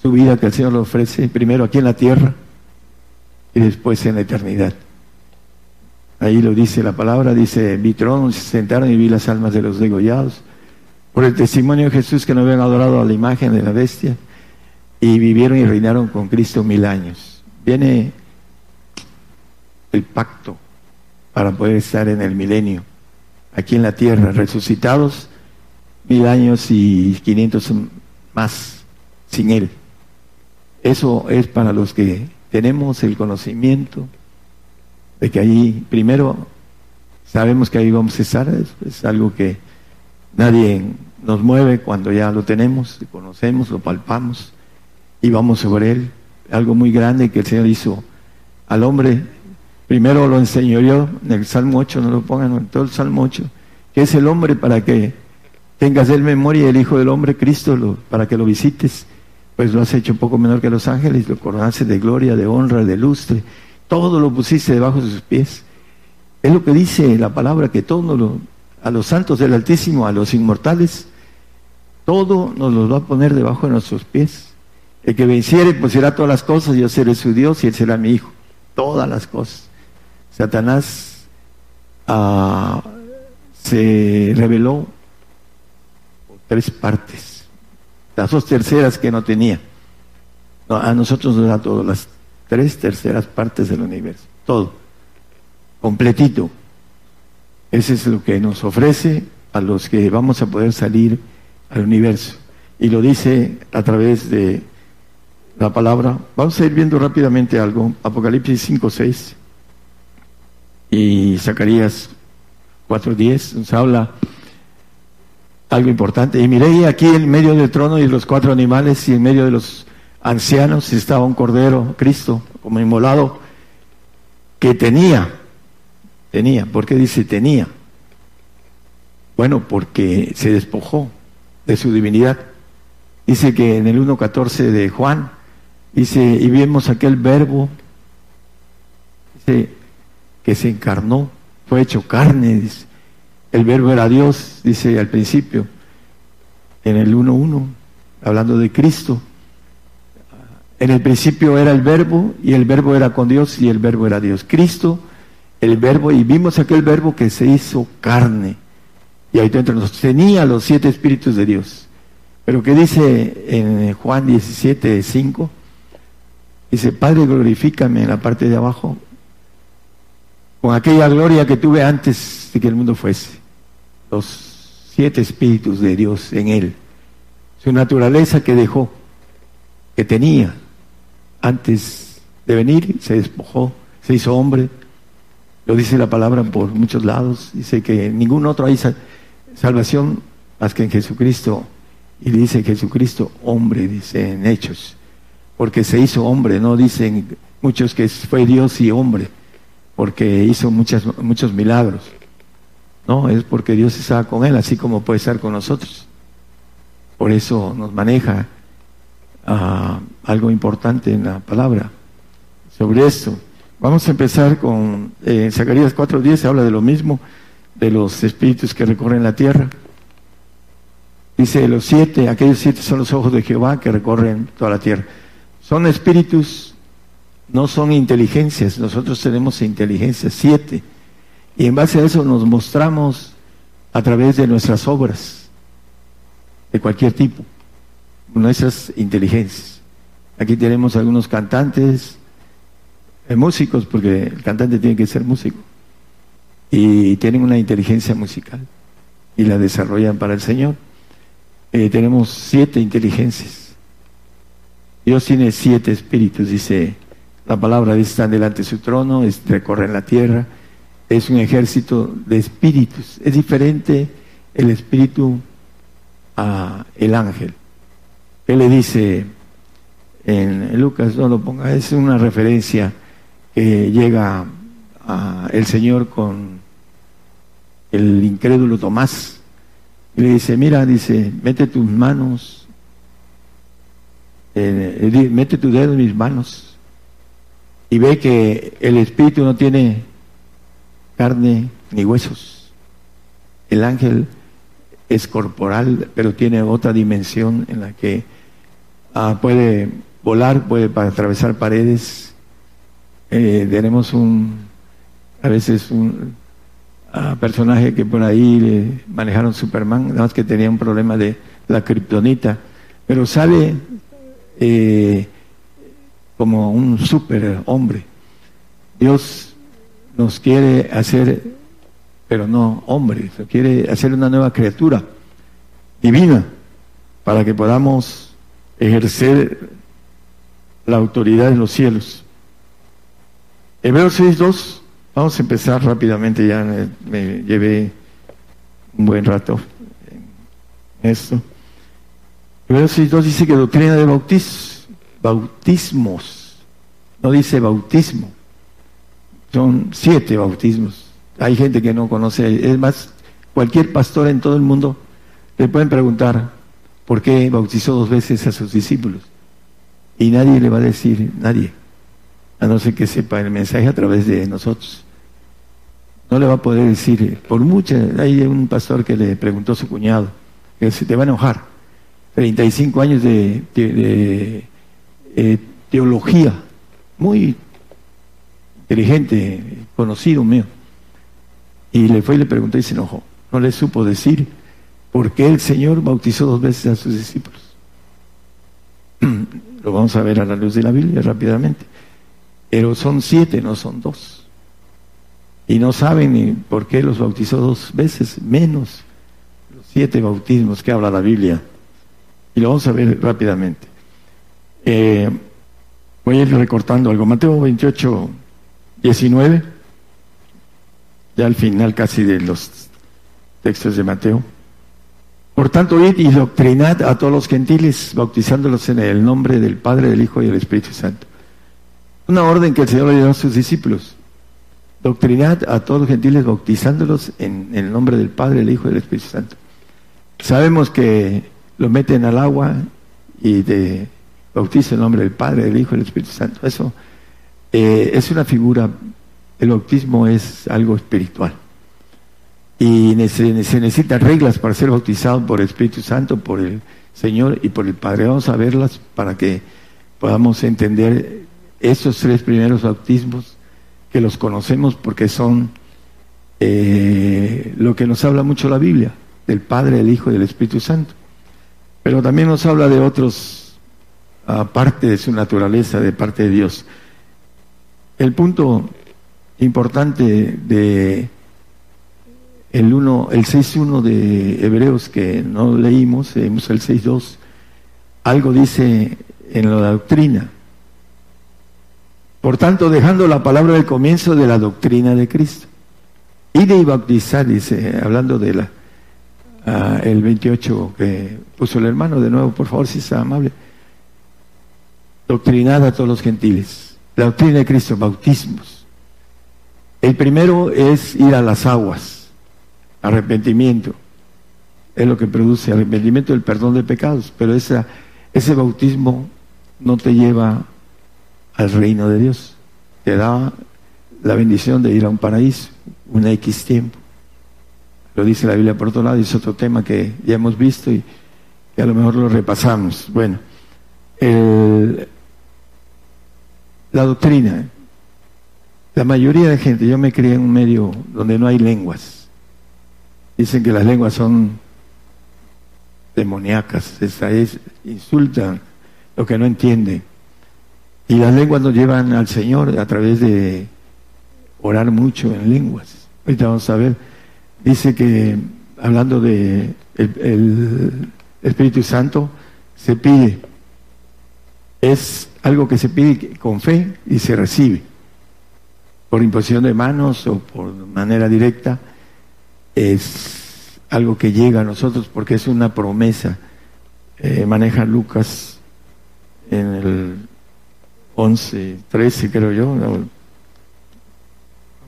su vida que el Señor le ofrece, primero aquí en la tierra y después en la eternidad. Ahí lo dice la palabra, dice, vi tronos, se sentaron y vi las almas de los degollados. Por el testimonio de Jesús que no habían adorado a la imagen de la bestia y vivieron y reinaron con Cristo mil años. Viene el pacto para poder estar en el milenio aquí en la tierra, resucitados mil años y quinientos más sin Él. Eso es para los que tenemos el conocimiento de que ahí, primero, sabemos que ahí vamos a estar, es, algo que nadie nos mueve cuando ya lo tenemos, lo conocemos, lo palpamos y vamos sobre Él. Algo muy grande que el Señor hizo al hombre Primero lo enseñó yo en el Salmo 8, no lo pongan en todo el Salmo 8, que es el hombre para que tengas el memoria el Hijo del Hombre, Cristo, para que lo visites. Pues lo has hecho un poco menor que los ángeles, lo coronaste de gloria, de honra, de lustre, todo lo pusiste debajo de sus pies. Es lo que dice la palabra, que todo a los santos del Altísimo, a los inmortales, todo nos lo va a poner debajo de nuestros pies. El que venciere, pues todas las cosas, yo seré su Dios y él será mi hijo. Todas las cosas. Satanás ah, se reveló por tres partes, las dos terceras que no tenía. a nosotros nos da todo, las tres terceras partes del universo, todo, completito. Ese es lo que nos ofrece a los que vamos a poder salir al universo. Y lo dice a través de la palabra. Vamos a ir viendo rápidamente algo. Apocalipsis 5, 6 y Zacarías 4.10 nos habla algo importante. Y miré aquí en medio del trono y los cuatro animales y en medio de los ancianos estaba un cordero, Cristo, como inmolado, que tenía, tenía, ¿por qué dice tenía? Bueno, porque se despojó de su divinidad. Dice que en el 1.14 de Juan, dice, y vemos aquel verbo, dice, que se encarnó, fue hecho carne, El verbo era Dios, dice al principio, en el 1.1, hablando de Cristo. En el principio era el verbo y el verbo era con Dios y el verbo era Dios. Cristo, el verbo, y vimos aquel verbo que se hizo carne. Y ahí dentro nos tenía los siete espíritus de Dios. Pero que dice en Juan 17, 5, dice, Padre, glorifícame en la parte de abajo con aquella gloria que tuve antes de que el mundo fuese. Los siete espíritus de Dios en él. Su naturaleza que dejó, que tenía antes de venir, se despojó, se hizo hombre. Lo dice la palabra por muchos lados. Dice que en ningún otro hay salvación más que en Jesucristo. Y dice Jesucristo, hombre, dice en Hechos. Porque se hizo hombre, no dicen muchos que fue Dios y hombre, porque hizo muchas, muchos milagros. No, es porque Dios estaba con él, así como puede estar con nosotros. Por eso nos maneja ah, algo importante en la palabra sobre esto. Vamos a empezar con eh, Zacarías 4.10, habla de lo mismo, de los espíritus que recorren la tierra. Dice, los siete, aquellos siete son los ojos de Jehová que recorren toda la tierra. Son espíritus, no son inteligencias. Nosotros tenemos inteligencia, siete. Y en base a eso nos mostramos a través de nuestras obras de cualquier tipo, nuestras inteligencias. Aquí tenemos algunos cantantes, eh, músicos, porque el cantante tiene que ser músico, y tienen una inteligencia musical y la desarrollan para el Señor. Eh, tenemos siete inteligencias. Dios tiene siete espíritus, dice la palabra, dice, están delante de su trono, recorren la tierra, es un ejército de espíritus. Es diferente el espíritu a el ángel. Él le dice en Lucas, no lo ponga, es una referencia que llega a el Señor con el incrédulo Tomás. Y le dice, mira, dice, mete tus manos, eh, mete tu dedo en mis manos y ve que el espíritu no tiene carne ni huesos. El ángel es corporal, pero tiene otra dimensión en la que ah, puede volar, puede atravesar paredes. Eh, tenemos un, a veces un personaje que por ahí le manejaron Superman, nada más que tenía un problema de la kriptonita, pero sale eh, como un super hombre. Dios nos quiere hacer pero no hombre, quiere hacer una nueva criatura divina para que podamos ejercer la autoridad en los cielos. Hebreos 6.2, vamos a empezar rápidamente, ya me, llevé un buen rato en esto. Hebreos 6.2 dice que doctrina de bautismos, bautismos, no dice bautismo, son siete bautismos. Hay gente que no conoce, es más, cualquier pastor en todo el mundo le pueden preguntar por qué bautizó dos veces a sus discípulos. Y nadie le va a decir, nadie, a no ser que sepa el mensaje a través de nosotros. No le va a poder decir, por mucho, hay un pastor que le preguntó a su cuñado, que se te va a enojar, 35 años de, eh, teología, muy inteligente, conocido mío y le fue y le preguntó y se enojó. No le supo decir por qué el Señor bautizó dos veces a sus discípulos. Lo vamos a ver a la luz de la Biblia rápidamente. Pero son siete, no son dos. Y no saben ni por qué los bautizó dos veces, menos los siete bautismos que habla la Biblia. Y lo vamos a ver rápidamente. Eh, voy a ir recortando algo. Mateo 28, 19 ya al final casi de los textos de Mateo. Por tanto, id y doctrinad a todos los gentiles, bautizándolos en el nombre del Padre, del Hijo y del Espíritu Santo. Una orden que el Señor le dio a sus discípulos. Doctrinad a todos los gentiles, bautizándolos en, el nombre del Padre, del Hijo y del Espíritu Santo. Sabemos que lo meten al agua y de bautizo en nombre del Padre, del Hijo y del Espíritu Santo. Eso eh, es una figura el bautismo es algo espiritual. Y se necesitan reglas para ser bautizado por el Espíritu Santo, por el Señor y por el Padre. Vamos a verlas para que podamos entender esos tres primeros bautismos que los conocemos porque son eh, lo que nos habla mucho la Biblia, del Padre, del Hijo y del Espíritu Santo. Pero también nos habla de otros, aparte de su naturaleza, de parte de Dios. El punto importante de el uno, el 6.1 de Hebreos que no leímos, leímos el 6.2, algo dice en la doctrina. Por tanto, dejando la palabra del comienzo de la doctrina de Cristo. Y de bautizar, dice, hablando de la ah, el 28 que puso el hermano, de nuevo, por favor, si está amable. Doctrinad a todos los gentiles. La doctrina de Cristo, bautismos. El primero es ir a las aguas, arrepentimiento. Es lo que produce arrepentimiento, el perdón de pecados. Pero ese bautismo no te lleva al reino de Dios. Te da la bendición de ir a un paraíso, un X tiempo. Lo dice la Biblia por otro lado, es otro tema que ya hemos visto y a lo mejor lo repasamos. Bueno, la doctrina. La mayoría de gente, yo me crié en un medio donde no hay lenguas. Dicen que las lenguas son demoníacas, esa es, insultan lo que no entienden. Y las lenguas nos llevan al Señor a través de orar mucho en lenguas. Ahorita vamos a ver. Dice que, hablando de el, Espíritu Santo, se pide. Es algo que se pide con fe y se recibe. Por imposición de manos o por manera directa, es algo que llega a nosotros porque es una promesa. Eh, maneja Lucas en el 11, 13 creo yo.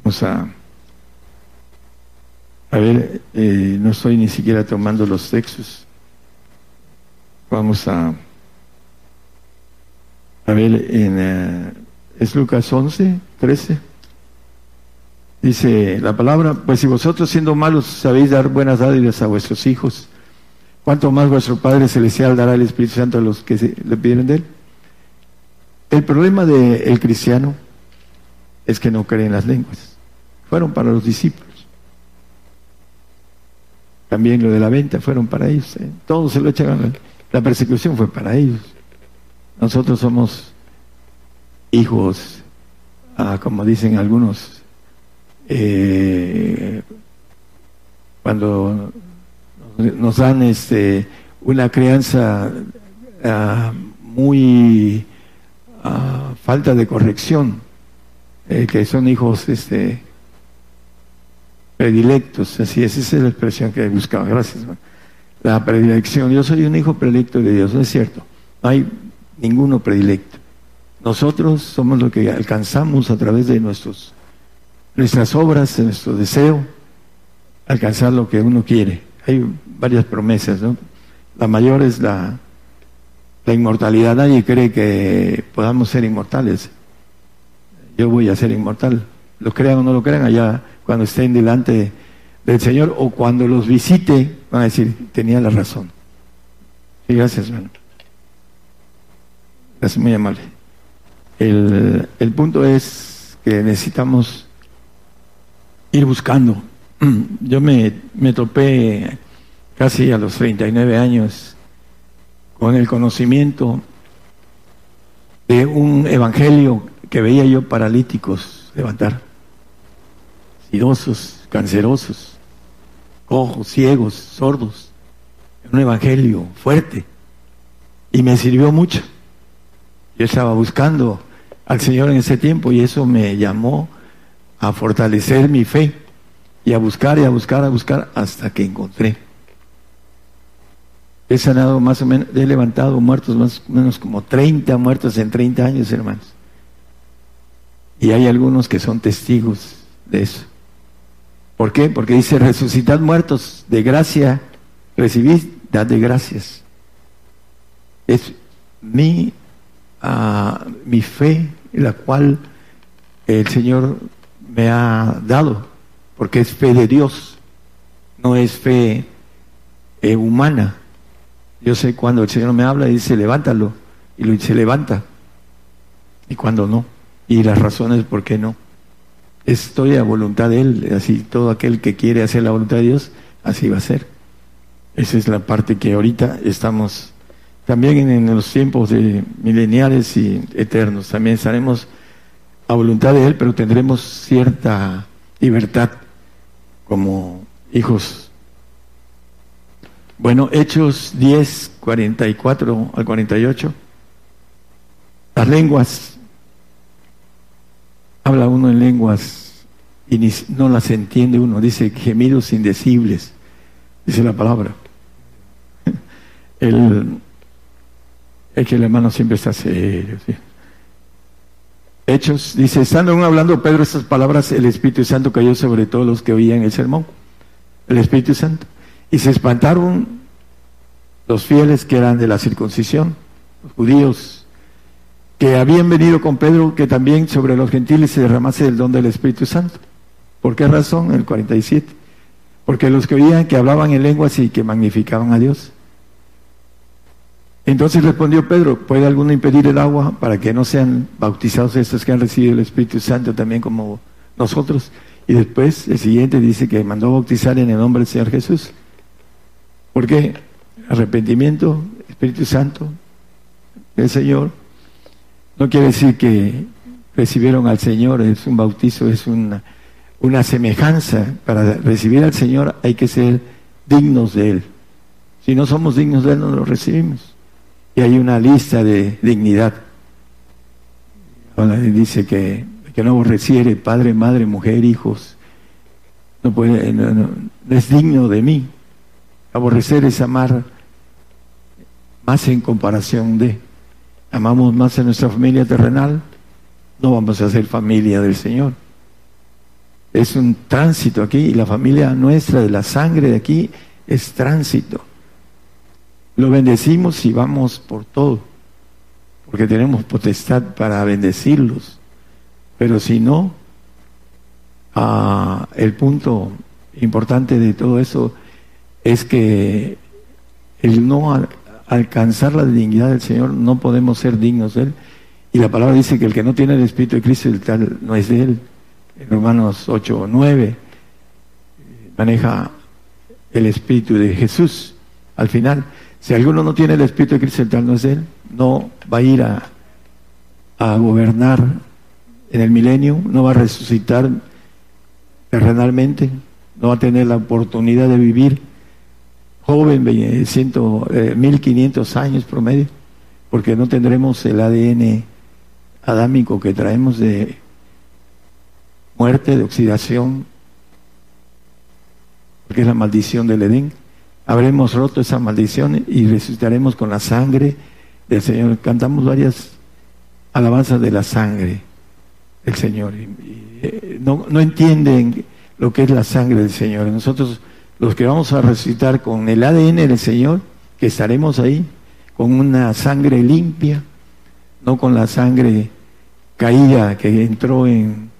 Vamos a, a ver, eh, no estoy ni siquiera tomando los textos. Vamos a, en, eh, es Lucas 11, 13. Dice la palabra, pues si vosotros siendo malos sabéis dar buenas dádivas a vuestros hijos, ¿cuánto más vuestro Padre Celestial dará el Espíritu Santo a los que le piden de él? El problema del cristiano es que no creen las lenguas. Fueron para los discípulos. También lo de la venta fueron para ellos. ¿eh? Todos se lo echaron. La persecución fue para ellos. Nosotros somos hijos, ah, como dicen algunos, eh, cuando nos dan este, una crianza ah, muy falta de corrección, eh, que son hijos este, predilectos, así es, esa es la expresión que buscaba, gracias. La predilección, yo soy un hijo predilecto de Dios, es cierto, hay ninguno predilecto. Nosotros somos lo que alcanzamos a través de nuestros, nuestras obras, de nuestro deseo, alcanzar lo que uno quiere. Hay varias promesas, ¿no? La mayor es la la inmortalidad. Nadie cree que podamos ser inmortales. Yo voy a ser inmortal. Lo crean o no lo crean, allá cuando estén delante del Señor o cuando los visite, van a decir, tenía la razón. Sí, gracias, hermano. Gracias, muy amable. El, el punto es que necesitamos ir buscando. Yo me, me topé casi a los 39 años con el conocimiento de un evangelio que veía yo paralíticos levantar, idosos, cancerosos, cojos, ciegos, sordos. Un evangelio fuerte. Y me sirvió mucho. Yo estaba buscando al Señor en ese tiempo y eso me llamó a fortalecer mi fe y a buscar y a buscar, a buscar hasta que encontré. He sanado más o menos, he levantado muertos más o menos como 30 muertos en 30 años, hermanos. Y hay algunos que son testigos de eso. ¿Por qué? Porque dice, resucitad muertos, de gracia recibid, dad de gracias. Es mi, uh, mi fe, la cual el Señor me ha dado, porque es fe de Dios, no es fe humana. Yo sé cuando el Señor me habla y dice, levántalo, y lo, se levanta. y cuándo no, y las razones por qué no. Estoy a voluntad de Él, así todo aquel que quiere hacer la voluntad de Dios, así va a ser. Esa es la parte que ahorita estamos también en los tiempos de mileniales y eternos. También estaremos a voluntad de Él, pero tendremos cierta libertad como hijos. Bueno, Hechos 10, 44 al 48. Las lenguas. Habla uno en lenguas y no las entiende uno. Dice gemidos indecibles. Dice la palabra. El, es que el hermano siempre está serio. Hechos, dice, estando aún hablando Pedro estas palabras, el Espíritu Santo cayó sobre todos los que oían el sermón. El Espíritu Santo. Y se espantaron los fieles que eran de la circuncisión, los judíos, que habían venido con Pedro, que también sobre los gentiles se derramase el don del Espíritu Santo. ¿Por qué razón? El 47. Porque los que oían que hablaban en lenguas y que magnificaban a Dios. Entonces respondió Pedro, ¿puede alguno impedir el agua para que no sean bautizados estos que han recibido el Espíritu Santo también como nosotros? Y después el siguiente dice que mandó bautizar en el nombre del Señor Jesús. ¿Por qué? Arrepentimiento, Espíritu Santo, el Señor. No quiere decir que recibieron al Señor, es un bautizo, es una, una semejanza. Para recibir al Señor hay que ser dignos de Él. Si no somos dignos de Él, no lo recibimos y hay una lista de dignidad. dice que, que no aborreciere padre, madre, mujer, hijos, no, puede, no, es digno de mí. Aborrecer es amar más en comparación de. Amamos más a nuestra familia terrenal, no vamos a ser familia del Señor. Es un tránsito aquí y la familia nuestra de la sangre de aquí es tránsito. Lo bendecimos y vamos por todo, porque tenemos potestad para bendecirlos. Pero si no, ah, el punto importante de todo eso es que el no alcanzar la dignidad del Señor, no podemos ser dignos de Él. Y la palabra dice que el que no tiene el Espíritu de Cristo, el tal no es de Él. En Romanos 8 o 9 maneja el Espíritu de Jesús al final. Si alguno no tiene el Espíritu de Cristo, el tal no es Él, no va a ir a, a gobernar en el milenio, no va a resucitar terrenalmente, no va a tener la oportunidad de vivir joven, 1500 eh, años promedio, porque no tendremos el ADN adámico que traemos de muerte, de oxidación, porque es la maldición del Edén habremos roto esa maldición y resucitaremos con la sangre del Señor. Cantamos varias alabanzas de la sangre del Señor. Eh, no, no entienden lo que es la sangre del Señor. Nosotros, los que vamos a resucitar con el ADN del Señor, que estaremos ahí, con una sangre limpia, no con la sangre caída que entró en,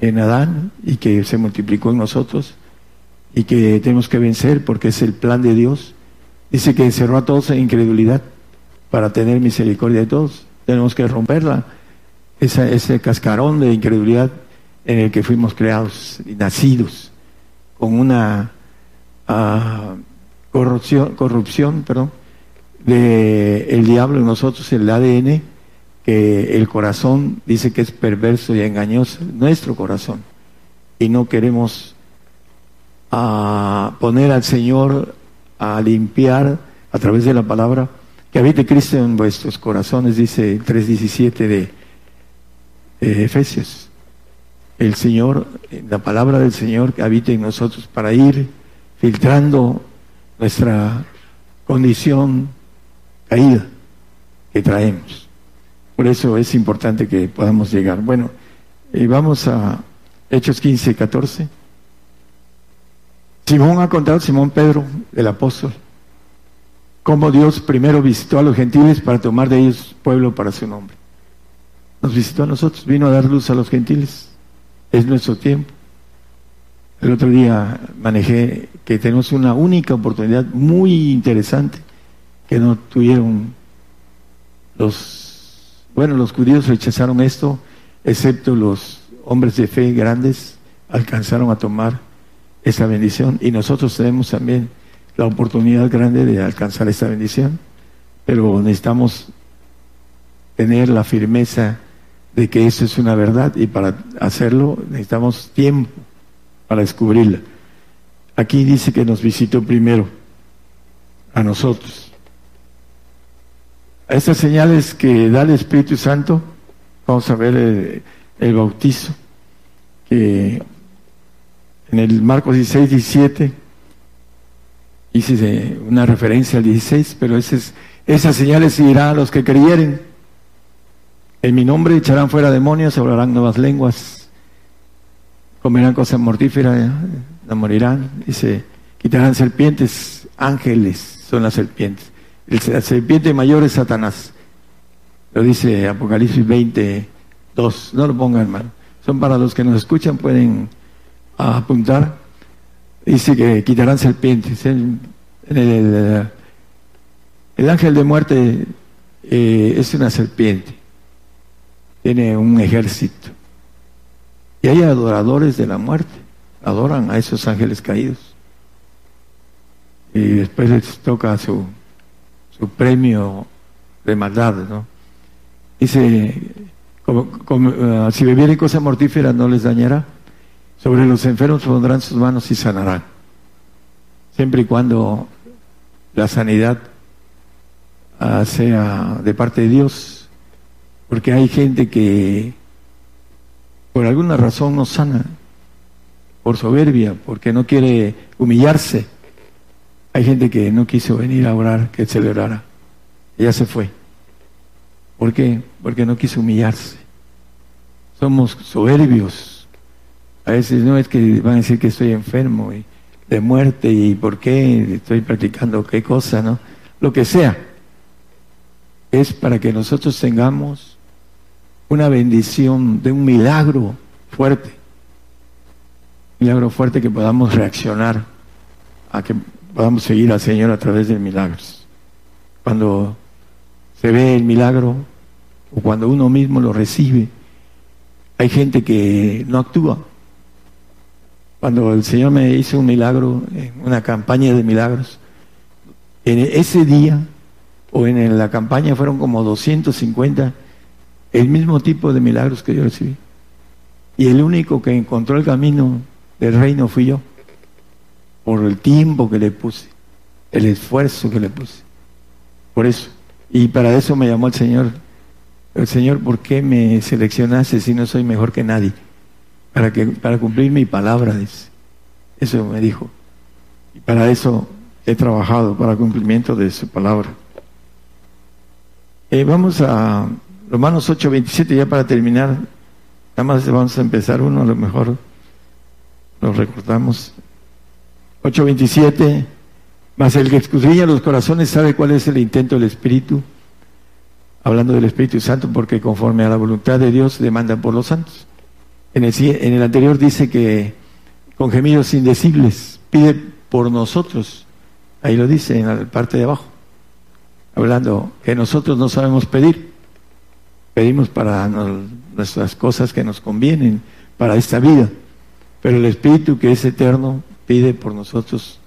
en Adán y que se multiplicó en nosotros, y que tenemos que vencer porque es el plan de Dios. Dice que encerró a todos en incredulidad para tener misericordia de todos. Tenemos que romperla, esa, ese cascarón de incredulidad en el que fuimos creados y nacidos, con una uh, corrupción, corrupción perdón, de el diablo en nosotros, el ADN, que el corazón dice que es perverso y engañoso, nuestro corazón, y no queremos a poner al Señor a limpiar a través de la palabra. Que habite Cristo en vuestros corazones, dice el 3.17 de, Efesios. El Señor, la palabra del Señor que habite en nosotros para ir filtrando nuestra condición caída que traemos. Por eso es importante que podamos llegar. Bueno, y vamos a Hechos 15, 14. Simón ha contado, Simón Pedro, el apóstol, cómo Dios primero visitó a los gentiles para tomar de ellos pueblo para su nombre. Nos visitó a nosotros, vino a dar luz a los gentiles. Es nuestro tiempo. El otro día manejé que tenemos una única oportunidad muy interesante que no tuvieron los bueno, los judíos rechazaron esto, excepto los hombres de fe grandes alcanzaron a tomar esa bendición y nosotros tenemos también la oportunidad grande de alcanzar esa bendición, pero necesitamos tener la firmeza de que eso es una verdad y para hacerlo necesitamos tiempo para descubrirla. Aquí dice que nos visitó primero a nosotros. A estas señales que da el Espíritu Santo, vamos a ver el, el bautizo, que en el Marcos 16, 17, hice una referencia al 16, pero es, esas señales seguirán a los que creyeren. En mi nombre echarán fuera demonios, hablarán nuevas lenguas, comerán cosas mortíferas, no morirán. Dice, quitarán serpientes, ángeles son las serpientes. La serpiente mayor es Satanás. Lo dice Apocalipsis 20, 2. No lo pongan, hermano. Son para los que nos escuchan, pueden apuntar. Dice que quitarán serpientes. El, el, ángel de muerte eh, es una serpiente. Tiene un ejército. Y hay adoradores de la muerte. Adoran a esos ángeles caídos. Y después les toca su, su premio de maldad, ¿no? Dice, como, eh, si bebieren cosas mortíferas no les dañará. Sobre los enfermos pondrán sus manos y sanarán. Siempre y cuando la sanidad ah, sea de parte de Dios. Porque hay gente que por alguna razón no sana, por soberbia, porque no quiere humillarse. Hay gente que no quiso venir a orar, que celebrara. Ella se fue. ¿Por qué? Porque no quiso humillarse. Somos soberbios. A veces no es que van a decir que estoy enfermo y de muerte y por qué estoy practicando qué cosa, ¿no? Lo que sea. Es para que nosotros tengamos una bendición de un milagro fuerte. Milagro fuerte que podamos reaccionar a que podamos seguir al Señor a través de milagros. Cuando se ve el milagro o cuando uno mismo lo recibe, hay gente que no actúa. Cuando el Señor me hizo un milagro, en una campaña de milagros, en ese día o en la campaña fueron como 250 el mismo tipo de milagros que yo recibí. Y el único que encontró el camino del reino fui yo, por el tiempo que le puse, el esfuerzo que le puse. Por eso. Y para eso me llamó el Señor el Señor, ¿por qué me seleccionaste si no soy mejor que nadie? Para, que, para cumplir mi palabra. Eso me dijo. Y para eso he trabajado, para cumplimiento de su palabra. Eh, vamos a Romanos 8, 27, ya para terminar. Nada más vamos a empezar uno, a lo mejor lo recordamos. 8, 27. Mas el que escudriña los corazones sabe cuál es el intento del Espíritu hablando del Espíritu Santo, porque conforme a la voluntad de Dios demanda por los santos. En el, en el anterior dice que con gemidos indecibles pide por nosotros. Ahí lo dice en la parte de abajo. Hablando que nosotros no sabemos pedir. Pedimos para nuestras cosas que nos convienen, para esta vida. Pero el Espíritu que es eterno pide por nosotros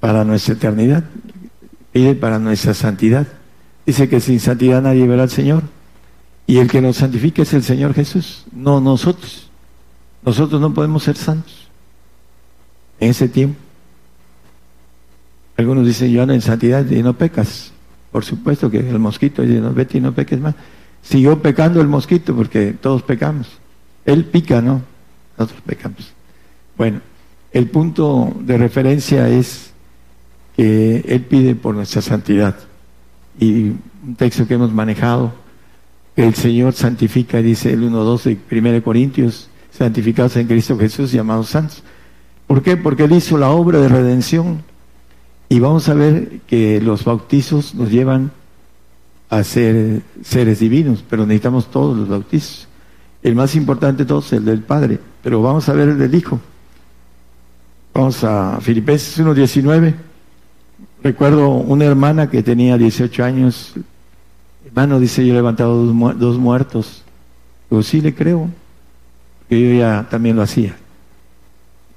para nuestra eternidad, pide para nuestra santidad. Dice que sin santidad nadie verá al Señor. Y el que nos santifica es el Señor Jesús, no nosotros. Nosotros no podemos ser santos en ese tiempo. Algunos dicen, yo ando en santidad y no pecas. Por supuesto que el mosquito dice, no, vete y no peques más. Siguió pecando el mosquito porque todos pecamos. Él pica, ¿no? Nosotros pecamos. Bueno, el punto de referencia es que Él pide por nuestra santidad y un texto que hemos manejado, el Señor santifica, dice el 1.2 de 1 Corintios, santificados en Cristo Jesús, llamados santos. ¿Por qué? Porque Él hizo la obra de redención. Y vamos a ver que los bautizos nos llevan a ser seres divinos, pero necesitamos todos los bautizos. El más importante de todos el del Padre, pero vamos a ver el del Hijo. Vamos a Filipenses 1.19. Recuerdo una hermana que tenía 18 años, hermano dice, yo he levantado dos, muertos. Pues sí le creo, que yo ya también lo hacía.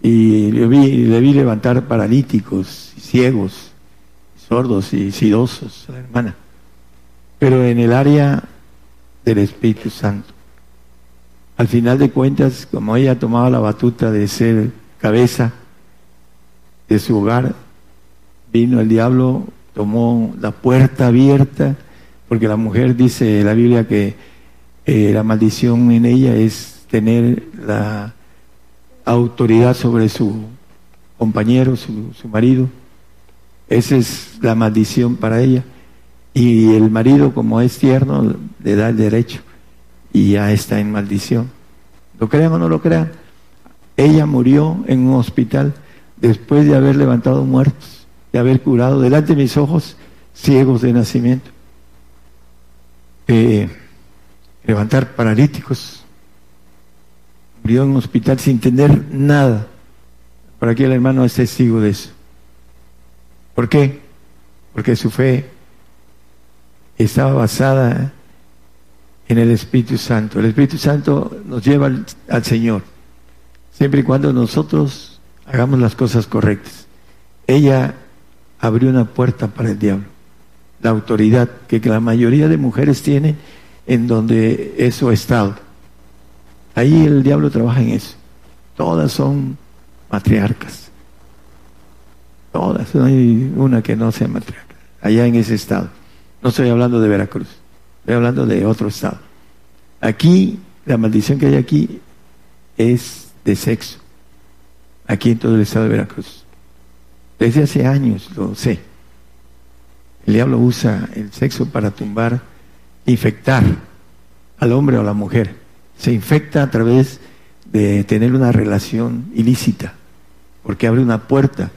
Y le vi, le vi levantar paralíticos, ciegos, sordos y sidosos a la hermana. Pero en el área del Espíritu Santo. Al final de cuentas, como ella tomaba la batuta de ser cabeza de su hogar, vino el diablo, tomó la puerta abierta, porque la mujer dice la Biblia que eh, la maldición en ella es tener la autoridad sobre su compañero, su, su marido. Esa es la maldición para ella. Y el marido, como es tierno, le da el derecho y ya está en maldición. ¿Lo crean o no lo crean? Ella murió en un hospital después de haber levantado muertos, de haber curado delante de mis ojos ciegos de nacimiento, eh, levantar paralíticos. Murió en un hospital sin tener nada. Para que el hermano es testigo de eso. ¿Por qué? Porque su fe estaba basada en el Espíritu Santo. El Espíritu Santo nos lleva al, Señor, siempre y cuando nosotros hagamos las cosas correctas. Ella abrió una puerta para el diablo, la autoridad que, la mayoría de mujeres tienen en donde eso ha estado. Ahí el diablo trabaja en eso. Todas son matriarcas. Todas, no hay una que no sea matriarca. Allá en ese estado. No estoy hablando de Veracruz. Estoy hablando de otro estado. Aquí, la maldición que hay aquí es de sexo. Aquí en todo el estado de Veracruz. Desde hace años lo sé. El diablo usa el sexo para tumbar, infectar al hombre o a la mujer. Se infecta a través de tener una relación ilícita, porque abre una puerta.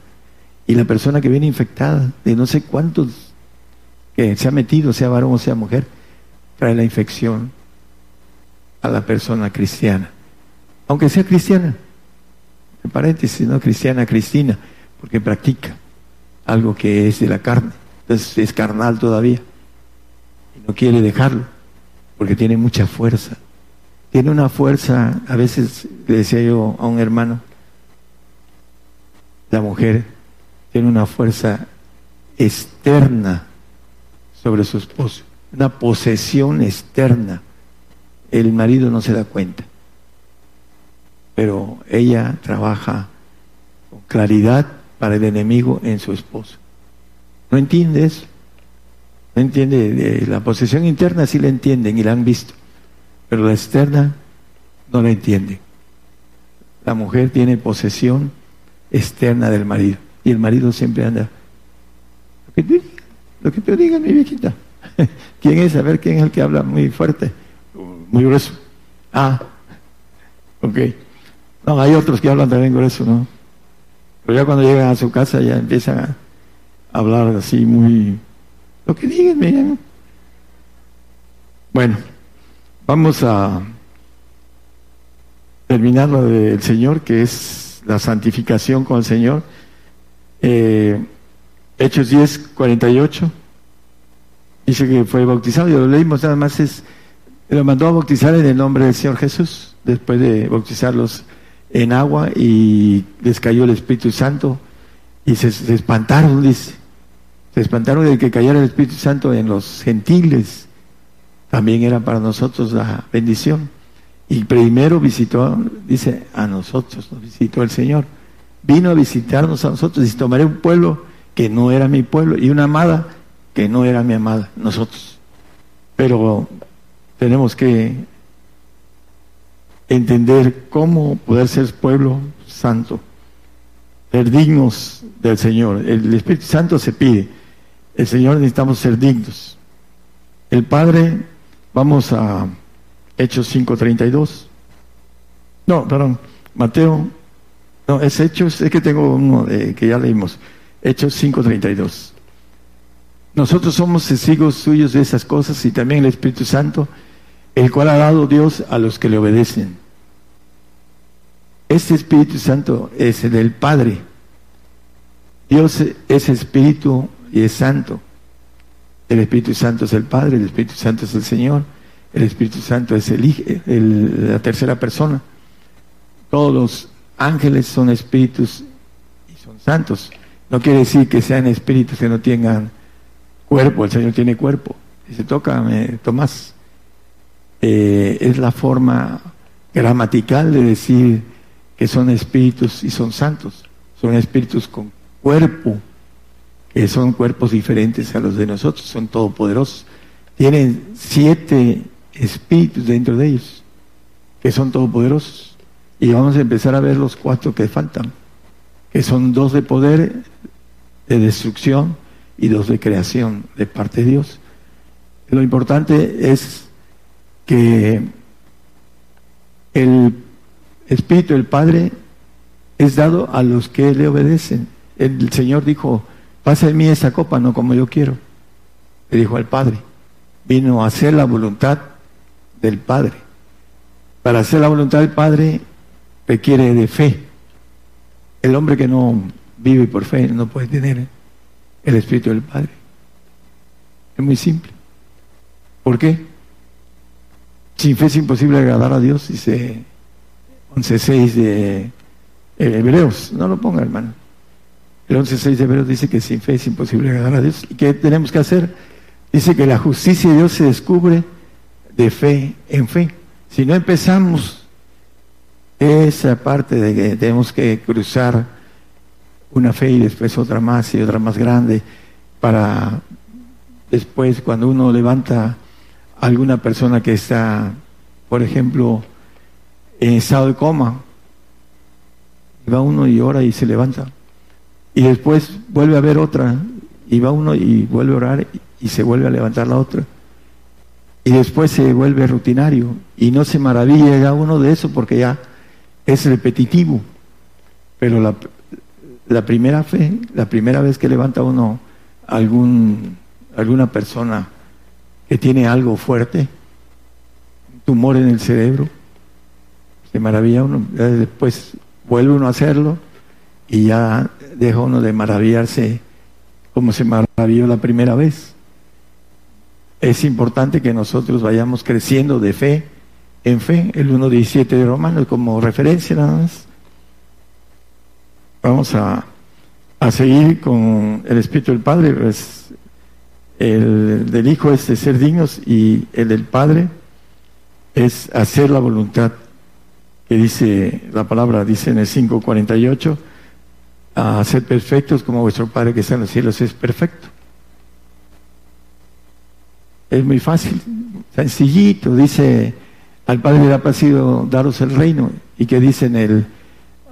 Y la persona que viene infectada de no sé cuántos que se ha metido, sea varón o sea mujer, trae la infección a la persona cristiana. Aunque sea cristiana, en paréntesis, no cristiana, cristina, porque practica algo que es de la carne. Entonces es carnal todavía. Y no quiere dejarlo, porque tiene mucha fuerza. Tiene una fuerza, a veces le decía yo a un hermano, la mujer tiene una fuerza externa sobre su esposo una posesión externa. El marido no se da cuenta, pero ella trabaja con claridad para el enemigo en su esposo. ¿No entiende eso? ¿No entiende? La posesión interna sí la entienden y la han visto, pero la externa no la entiende. La mujer tiene posesión externa del marido y el marido siempre anda. Lo que te, lo que te diga mi viejita. ¿Quién es? A ver, ¿quién es el que habla muy fuerte? Muy grueso. Ah, ok. No, hay otros que hablan también grueso, ¿no? Pero ya cuando llegan a su casa ya empiezan a hablar así muy... Lo que digan, miren. Bueno, vamos a terminar lo del Señor, que es la santificación con el Señor. Eh, Hechos 10, 48. Dice que fue bautizado, y lo leímos nada más, es, lo mandó a bautizar en el nombre del Señor Jesús, después de bautizarlos en agua y les cayó el Espíritu Santo y se, espantaron, dice, se espantaron de que cayera el Espíritu Santo en los gentiles, también era para nosotros la bendición. Y primero visitó, dice, a nosotros, nos visitó el Señor. Vino a visitarnos a nosotros y tomaré un pueblo que no era mi pueblo y una amada que no era mi amada, nosotros. Pero tenemos que entender cómo poder ser pueblo santo, ser dignos del Señor. El Espíritu Santo se pide, el Señor necesitamos ser dignos. El Padre, vamos a Hechos 5.32. No, perdón, Mateo, no, es Hechos, es que tengo uno que ya leímos, Hechos 5.32. Nosotros somos testigos suyos de esas cosas y también el Espíritu Santo, el cual ha dado Dios a los que le obedecen. Este Espíritu Santo es el del Padre. Dios es Espíritu y es Santo. El Espíritu Santo es el Padre, el Espíritu Santo es el Señor, el Espíritu Santo es el, la tercera persona. Todos los ángeles son espíritus y son santos. No quiere decir que sean espíritus que no tengan cuerpo, el Señor tiene cuerpo. Dice, tócame, Tomás. Eh, es la forma gramatical de decir que son espíritus y son santos. Son espíritus con cuerpo, que son cuerpos diferentes a los de nosotros, son todopoderosos. Tienen siete espíritus dentro de ellos, que son todopoderosos. Y vamos a empezar a ver los cuatro que faltan, que son dos de poder, de destrucción y dos de creación de parte de Dios. Lo importante es que el Espíritu del Padre es dado a los que le obedecen. El Señor dijo, pase en mí esa copa, no como yo quiero. Le dijo al Padre, vino a hacer la voluntad del Padre. Para hacer la voluntad del Padre requiere de fe. El hombre que no vive por fe no puede tener el Espíritu del Padre. Es muy simple. ¿Por qué? Sin fe es imposible agradar a Dios, dice 11.6 de Hebreos. No lo ponga, hermano. El 11.6 de Hebreos dice que sin fe es imposible agradar a Dios. ¿Y qué tenemos que hacer? Dice que la justicia de Dios se descubre de fe en fe. Si no empezamos esa parte de que tenemos que cruzar una fe y después otra más y otra más grande para después cuando uno levanta a alguna persona que está, por ejemplo, en estado de coma, va uno y ora y se levanta. Y después vuelve a ver otra, y va uno y vuelve a orar y se vuelve a levantar la otra. Y después se vuelve rutinario y no se maravilla ya uno de eso porque ya es repetitivo. Pero la, la primera fe, la primera vez que levanta uno algún, alguna persona que tiene algo fuerte, tumor en el cerebro, maravilla uno, después vuelve uno a hacerlo y ya deja uno de maravillarse como se maravilló la primera vez. Es importante que nosotros vayamos creciendo de fe en fe, el 1.17 de Romanos como referencia nada más. Vamos a, seguir con el Espíritu del Padre, pues, el del Hijo es de ser dignos y el del Padre es hacer la voluntad que dice la palabra, dice en el 5.48, a ser perfectos como vuestro Padre que está en los cielos es perfecto. Es muy fácil, sencillito, dice al Padre le ha placido daros el reino. ¿Y que dice en el uh,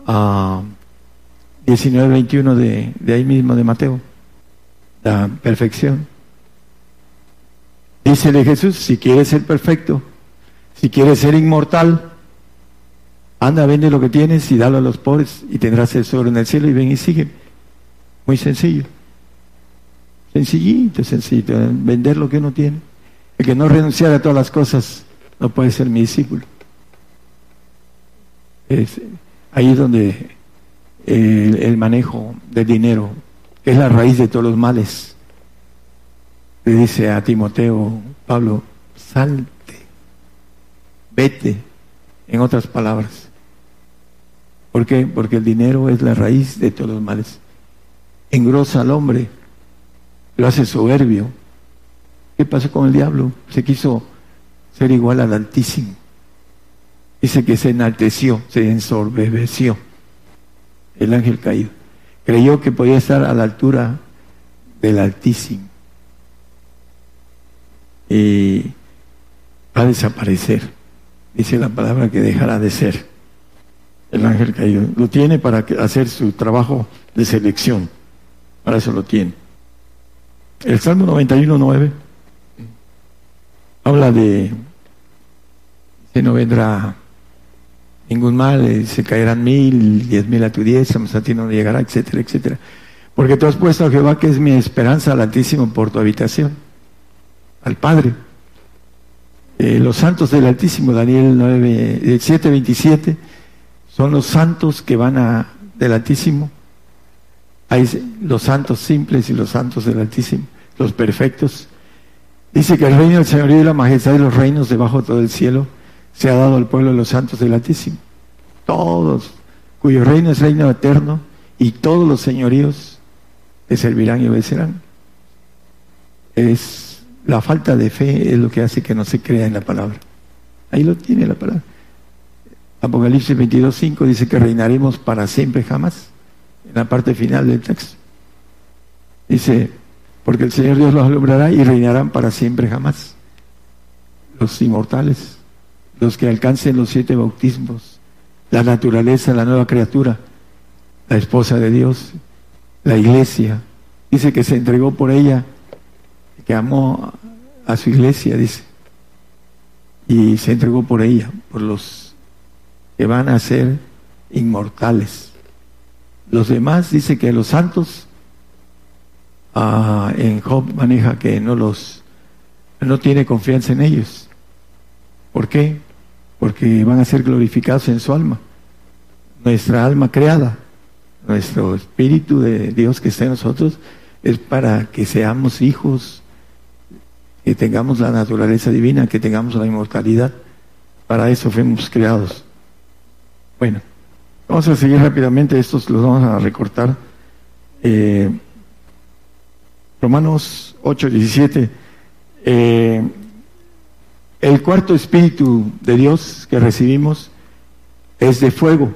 ah, 19-21 de, de ahí mismo de Mateo? La perfección. Dícele Jesús, si quieres ser perfecto, si quieres ser inmortal, anda, vende lo que tienes y dalo a los pobres y tendrás el tesoro en el cielo y ven y sigue. Muy sencillo. Sencillito, sencillito. Vender lo que uno tiene. El que no renunciara a todas las cosas no puede ser mi discípulo. Ahí es donde el, manejo del dinero es la raíz de todos los males. Le dice a Timoteo, Pablo, salte, vete, en otras palabras. ¿Por qué? Porque el dinero es la raíz de todos los males. Engrosa al hombre, lo hace soberbio. ¿Qué pasó con el diablo? Se quiso ser igual al Altísimo. Dice que se enalteció, se ensorbeció el ángel caído. Creyó que podía estar a la altura del Altísimo. Y va a desaparecer. Dice la palabra que dejará de ser el ángel caído. Lo tiene para hacer su trabajo de selección. Para eso lo tiene. El Salmo 91, 9 habla de que no vendrá ningún mal, se caerán mil, diez mil a tu diestra, a ti no llegará, etcétera, etcétera. Porque tú has puesto a Jehová, que es mi esperanza, al Altísimo por tu habitación, al Padre. Eh, los santos del Altísimo, Daniel 9, 7, 27, son los santos que van a, del Altísimo. Hay los santos simples y los santos del Altísimo, los perfectos Dice que el reino del Señor y la majestad de los reinos debajo de todo el cielo se ha dado al pueblo de los santos del Altísimo. Todos, cuyo reino es reino eterno, y todos los señoríos le servirán y obedecerán. Es la falta de fe es lo que hace que no se crea en la palabra. Ahí lo tiene la palabra. Apocalipsis 22.5 dice que reinaremos para siempre jamás, en la parte final del texto. Dice, porque el Señor Dios los alumbrará y reinarán para siempre jamás. Los inmortales, los que alcancen los siete bautismos, la naturaleza, la nueva criatura, la esposa de Dios, la iglesia. Dice que se entregó por ella, que amó a su iglesia, dice, y se entregó por ella, por los que van a ser inmortales. Los demás dice que los santos ah, en Job maneja que no los no tiene confianza en ellos. ¿Por qué? Porque van a ser glorificados en su alma. Nuestra alma creada, nuestro espíritu de Dios que está en nosotros, es para que seamos hijos, que tengamos la naturaleza divina, que tengamos la inmortalidad. Para eso fuimos creados. Bueno, vamos a seguir rápidamente, estos los vamos a recortar. Eh, Romanos 8, 17. Eh, el cuarto espíritu de Dios que recibimos es de fuego.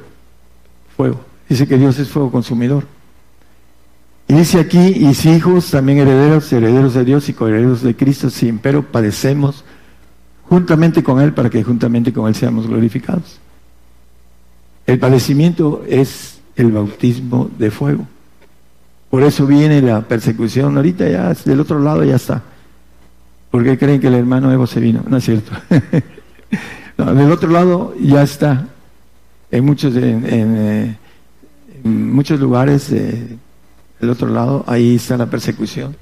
Fuego. Dice que Dios es fuego consumidor. Y dice aquí, y si hijos, también herederos, herederos de Dios y coherederos de Cristo, si empero padecemos juntamente con Él para que juntamente con Él seamos glorificados. El padecimiento es el bautismo de fuego. Por eso viene la persecución. Ahorita ya del otro lado ya está. Porque creen que el hermano Evo se vino. No es cierto. del otro lado ya está. En muchos, en, eh, muchos lugares del otro lado, ahí está la persecución.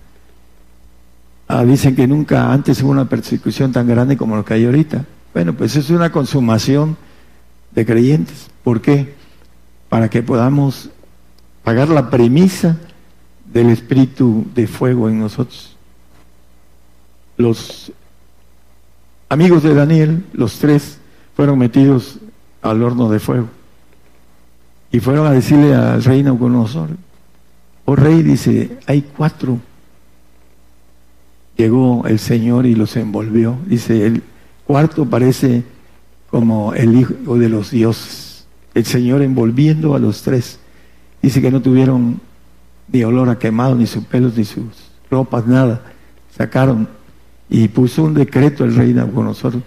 Ah, dicen que nunca antes hubo una persecución tan grande como lo que hay ahorita. Bueno, pues es una consumación de creyentes. ¿Por qué? Para que podamos pagar la premisa del espíritu de fuego en nosotros. Los amigos de Daniel, los tres, fueron metidos al horno de fuego. Y fueron a decirle al rey Nabucodonosor, oh rey, dice, hay cuatro. Llegó el Señor y los envolvió. Dice, el cuarto parece como el hijo de los dioses. El Señor envolviendo a los tres. Dice que no tuvieron ni olor a quemado, ni sus pelos, ni sus ropas, nada. Sacaron y puso un decreto el rey Nabucodonosor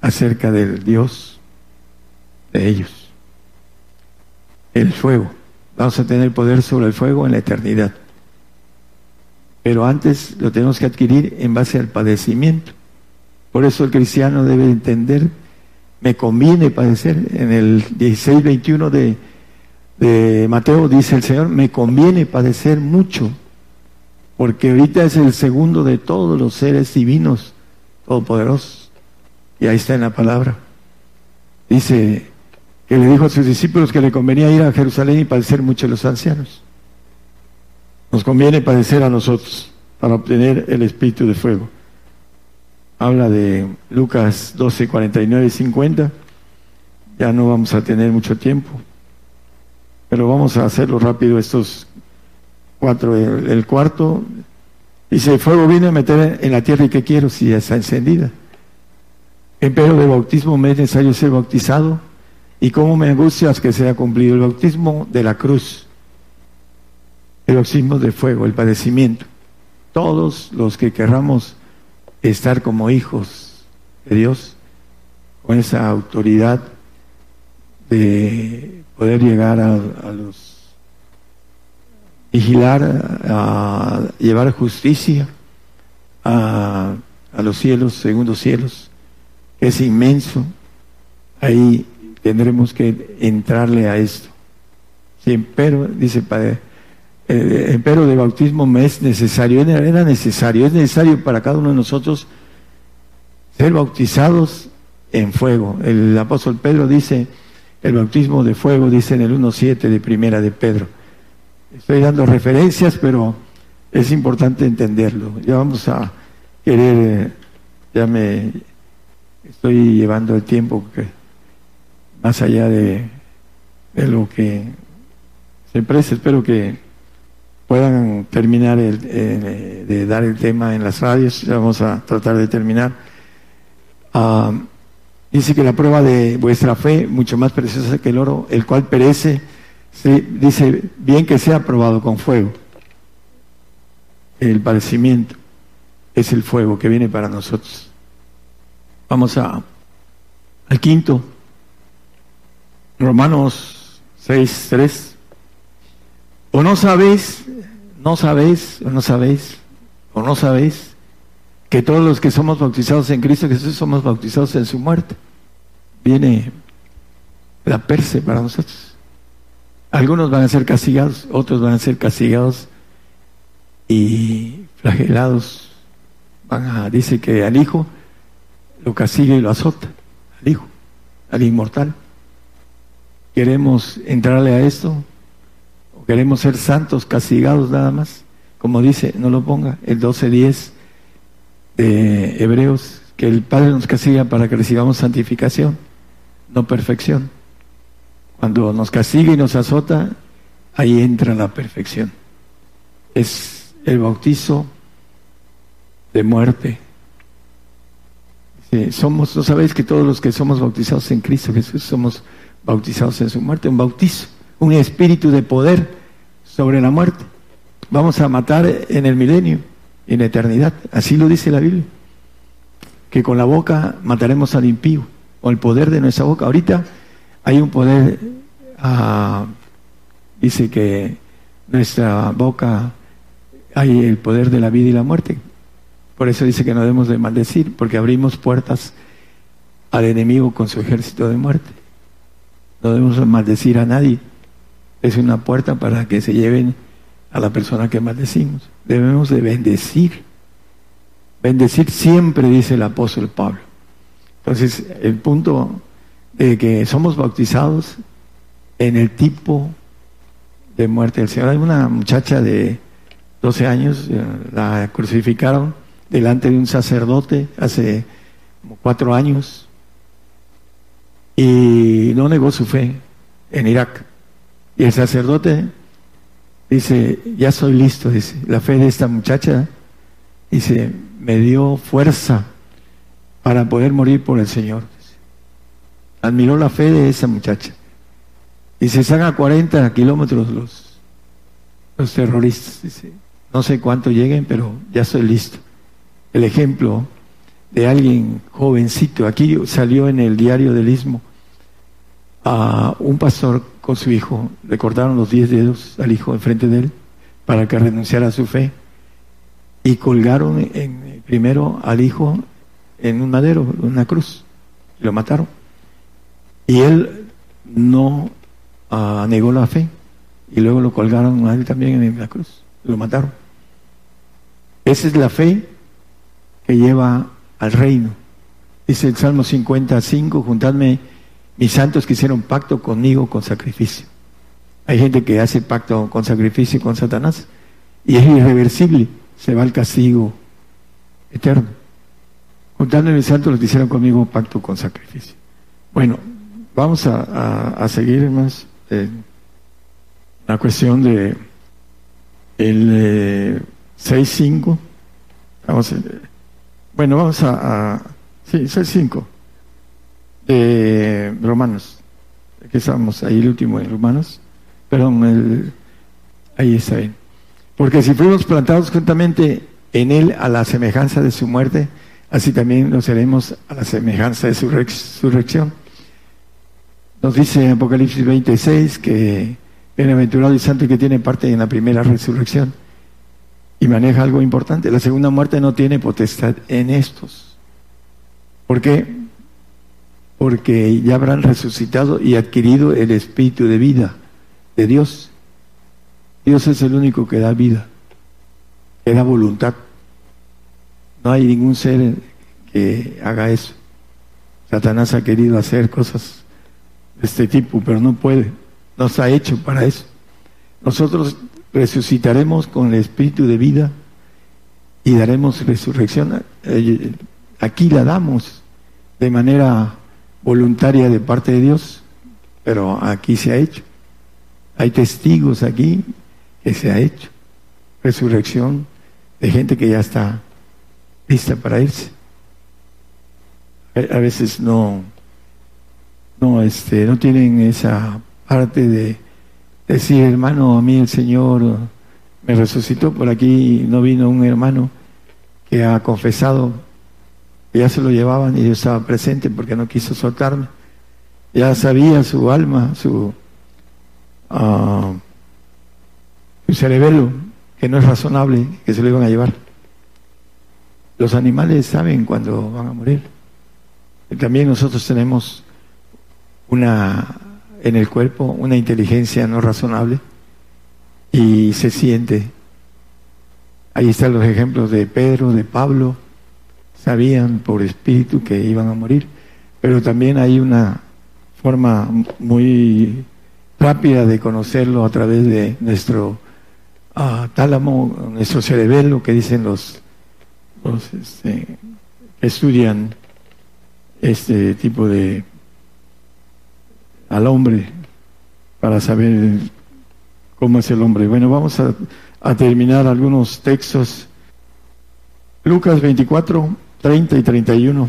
acerca del Dios de ellos. El fuego. Vamos a tener poder sobre el fuego en la eternidad. Pero antes lo tenemos que adquirir en base al padecimiento. Por eso el cristiano debe entender me conviene padecer. En el 16-21 de, de Mateo dice el Señor, me conviene padecer mucho, porque ahorita es el segundo de todos los seres divinos, todopoderosos. Y ahí está en la palabra. Dice que le dijo a sus discípulos que le convenía ir a Jerusalén y padecer mucho a los ancianos. Nos conviene padecer a nosotros para obtener el espíritu de fuego habla de Lucas 12, 49 y 50. Ya no vamos a tener mucho tiempo, pero vamos a hacerlo rápido estos cuatro. El, cuarto dice, el fuego vino a meter en la tierra y ¿qué quiero si ya está encendida? Empero de bautismo me es necesario ser bautizado y cómo me angustias que sea cumplido el bautismo de la cruz, el bautismo de fuego, el padecimiento. Todos los que querramos estar como hijos de Dios, con esa autoridad de poder llegar a, los vigilar, a, llevar justicia a, los cielos, segundos cielos, que es inmenso, ahí tendremos que entrarle a esto. Sí, pero, dice Padre, eh, pero de bautismo me es necesario, era necesario, es necesario para cada uno de nosotros ser bautizados en fuego. El apóstol Pedro dice, el bautismo de fuego, dice en el 1.7 de primera de Pedro. Estoy dando referencias, pero es importante entenderlo. Ya vamos a querer, ya me estoy llevando el tiempo que más allá de, de lo que se presta, espero que puedan terminar el, eh, de dar el tema en las radios, ya vamos a tratar de terminar. Ah, dice que la prueba de vuestra fe, mucho más preciosa que el oro, el cual perece, dice bien que sea probado con fuego. El padecimiento es el fuego que viene para nosotros. Vamos a, al quinto, Romanos 6, 3. ¿O no sabéis, no sabéis, o no sabéis, o no sabéis que todos los que somos bautizados en Cristo Jesús somos bautizados en su muerte? Viene la perse para nosotros. Algunos van a ser castigados, otros van a ser castigados y flagelados. Van a, dice que al Hijo lo castiga y lo azota, al Hijo, al inmortal. ¿Queremos entrarle a esto? Queremos ser santos, castigados nada más, como dice, no lo ponga, el 12.10 de Hebreos, que el Padre nos castiga para que recibamos santificación, no perfección. Cuando nos castiga y nos azota, ahí entra la perfección. Es el bautizo de muerte. somos, ¿no sabéis que todos los que somos bautizados en Cristo Jesús somos bautizados en su muerte? Un bautizo un espíritu de poder sobre la muerte. Vamos a matar en el milenio, en la eternidad. Así lo dice la Biblia. Que con la boca mataremos al impío, o el poder de nuestra boca. Ahorita hay un poder, ah, dice que nuestra boca hay el poder de la vida y la muerte. Por eso dice que no debemos de maldecir, porque abrimos puertas al enemigo con su ejército de muerte. No debemos maldecir a nadie es una puerta para que se lleven a la persona que maldecimos. Debemos de bendecir. Bendecir siempre, dice el apóstol Pablo. Entonces, el punto de que somos bautizados en el tipo de muerte del Señor. Hay una muchacha de 12 años, eh, la crucificaron delante de un sacerdote hace cuatro años y no negó su fe en Irak. Y el sacerdote dice, ya soy listo, dice, la fe de esta muchacha, dice, me dio fuerza para poder morir por el Señor. Admiró la fe de esa muchacha. Y se a 40 kilómetros los, los terroristas. Dice, no sé cuánto lleguen, pero ya soy listo. El ejemplo de alguien jovencito, aquí salió en el diario del Istmo, a un pastor con su hijo, le cortaron los diez dedos al hijo enfrente de él para que renunciara a su fe y colgaron primero al hijo en un madero, una cruz, y lo mataron. Y él no ah, negó la fe y luego lo colgaron a él también en la cruz, lo mataron. Esa es la fe que lleva al reino. Dice el Salmo 55, juntadme mis santos que hicieron pacto conmigo con sacrificio. Hay gente que hace pacto con sacrificio con Satanás y es irreversible, se va al castigo eterno. Juntando mis santos los que hicieron conmigo pacto con sacrificio. Bueno, vamos a, seguir más la cuestión de el 6.5. Eh, bueno, vamos a, a sí, 6.5 de Romanos. Aquí estamos, ahí el último en Romanos. Perdón, el, ahí está bien. Porque si fuimos plantados juntamente en Él a la semejanza de su muerte, así también lo seremos a la semejanza de su resurrección. Nos dice en Apocalipsis 26 que bienaventurado y santo que tiene parte en la primera resurrección. Y maneja algo importante. La segunda muerte no tiene potestad en estos. ¿Por qué? Porque ya habrán resucitado y adquirido el espíritu de vida de Dios. Dios es el único que da vida, que da voluntad. No hay ningún ser que haga eso. Satanás ha querido hacer cosas de este tipo, pero no puede. No está hecho para eso. Nosotros resucitaremos con el espíritu de vida y daremos resurrección. Eh, aquí la damos de manera voluntaria de parte de Dios, pero aquí se ha hecho. Hay testigos aquí que se ha hecho. Resurrección de gente que ya está lista para irse. A veces no, no, este, no tienen esa parte de decir, hermano, a mí el Señor me resucitó por aquí, no vino un hermano que ha confesado, ya se lo llevaban y yo estaba presente porque no quiso soltarme. Ya sabía su alma, su, uh, cerebelo, que no es razonable que se lo iban a llevar. Los animales saben cuando van a morir. también nosotros tenemos una en el cuerpo una inteligencia no razonable y se siente. Ahí están los ejemplos de Pedro, de Pablo, sabían por espíritu que iban a morir, pero también hay una forma muy rápida de conocerlo a través de nuestro uh, tálamo, nuestro cerebelo, que dicen los, los este, que estudian este tipo de al hombre para saber cómo es el hombre. Bueno, vamos a, terminar algunos textos. Lucas 24, 30 y 31.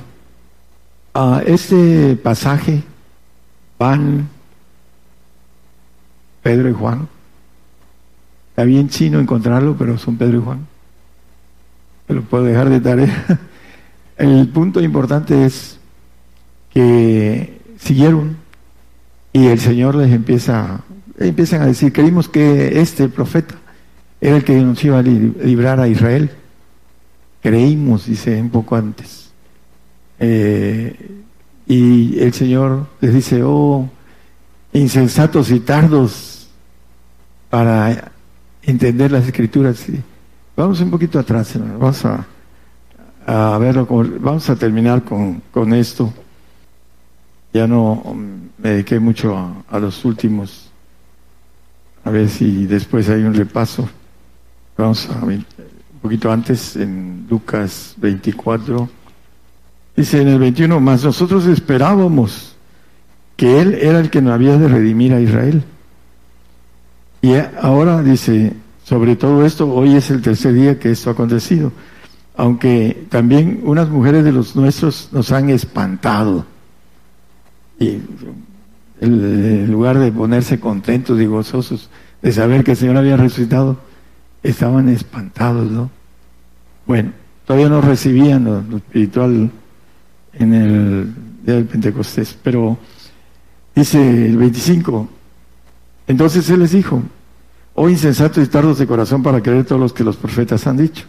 A este pasaje van Pedro y Juan. Está bien chino encontrarlo, pero son Pedro y Juan. Me lo puedo dejar de tarea. El punto importante es que siguieron y el Señor les empieza, empiezan a decir, creímos que este profeta era el que nos iba a librar a Israel. Creímos, dice un poco antes. Eh, y el Señor les dice, oh, insensatos y tardos para entender las escrituras. Vamos un poquito atrás, vamos a, a verlo, vamos a terminar con, con esto. Ya no me dediqué mucho a, los últimos. A ver si después hay un repaso. Vamos a poquito antes, en Lucas 24. Dice en el 21, más nosotros esperábamos que Él era el que nos había de redimir a Israel. Y ahora dice, sobre todo esto, hoy es el tercer día que esto ha acontecido. Aunque también unas mujeres de los nuestros nos han espantado y en lugar de ponerse contentos y gozosos de saber que el Señor había resucitado, estaban espantados, ¿no? Bueno, todavía no recibían lo, espiritual en el día del Pentecostés, pero dice el 25, entonces Él les dijo, oh insensatos y tardos de corazón para creer todos los que los profetas han dicho.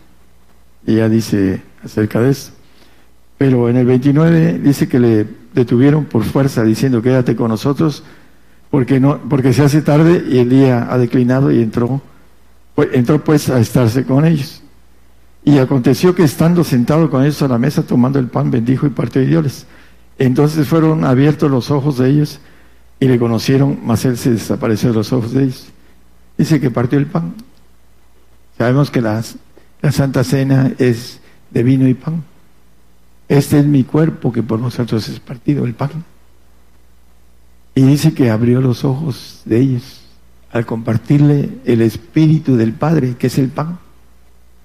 Y ella dice acerca de eso. Pero en el 29 dice que le detuvieron por fuerza diciendo quédate con nosotros porque no porque se hace tarde y el día ha declinado y entró pues, entró pues a estarse con ellos. Y aconteció que estando sentado con ellos a la mesa tomando el pan bendijo y partió y dioles entonces fueron abiertos los ojos de ellos y le conocieron mas él se desapareció de los ojos de ellos. Dice que partió el pan. Sabemos que la Santa Cena es de vino y pan. Este es mi cuerpo que por vosotros es partido, el pan. Y dice que abrió los ojos de ellos al compartirle el espíritu del Padre, que es el pan,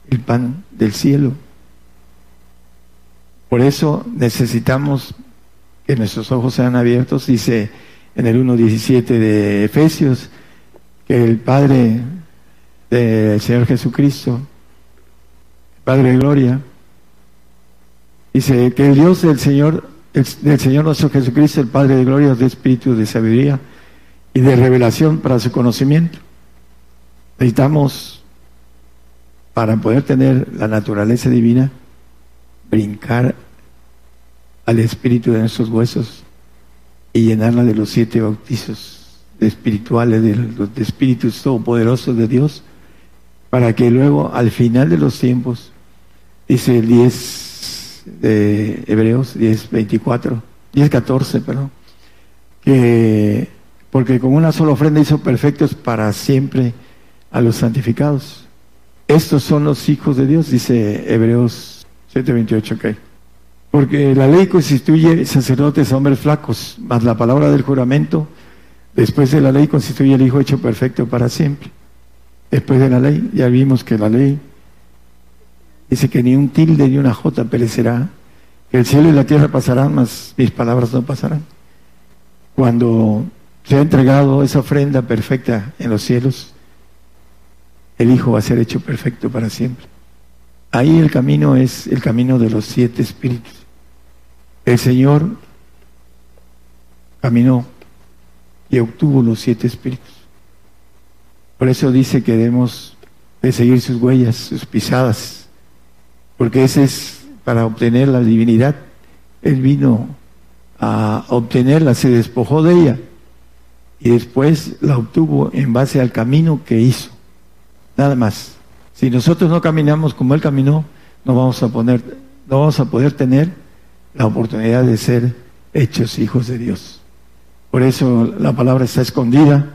el pan del cielo. Por eso necesitamos que nuestros ojos sean abiertos, dice en el 1.17 de Efesios, que el Padre del Señor Jesucristo, Padre de Gloria, Dice que el Dios del Señor, del Señor nuestro Jesucristo, el Padre de gloria, de espíritu de sabiduría y de revelación para su conocimiento. Necesitamos, para poder tener la naturaleza divina, brincar al espíritu de nuestros huesos y llenarla de los siete bautizos espirituales, de los espíritus todopoderosos de Dios, para que luego, al final de los tiempos, dice el 10 de Hebreos 10, 24, 10, 14, perdón, que porque con una sola ofrenda hizo perfectos para siempre a los santificados. estos son los hijos de Dios, dice Hebreos 7:28, ok. Porque la ley constituye sacerdotes hombres flacos, mas la palabra del juramento, después de la ley, constituye el Hijo hecho perfecto para siempre. Después de la ley, ya vimos que la ley dice que ni un tilde ni una jota perecerá, que el cielo y la tierra pasarán, mas mis palabras no pasarán. Cuando se ha entregado esa ofrenda perfecta en los cielos, el Hijo va a ser hecho perfecto para siempre. Ahí el camino es el camino de los siete espíritus. El Señor caminó y obtuvo los siete espíritus. Por eso dice que debemos de seguir sus huellas, sus pisadas, porque ese es para obtener la divinidad. Él vino a obtenerla, se despojó de ella y después la obtuvo en base al camino que hizo. Nada más. Si nosotros no caminamos como Él caminó, no vamos a, poner, no vamos a poder tener la oportunidad de ser hechos hijos de Dios. Por eso la palabra está escondida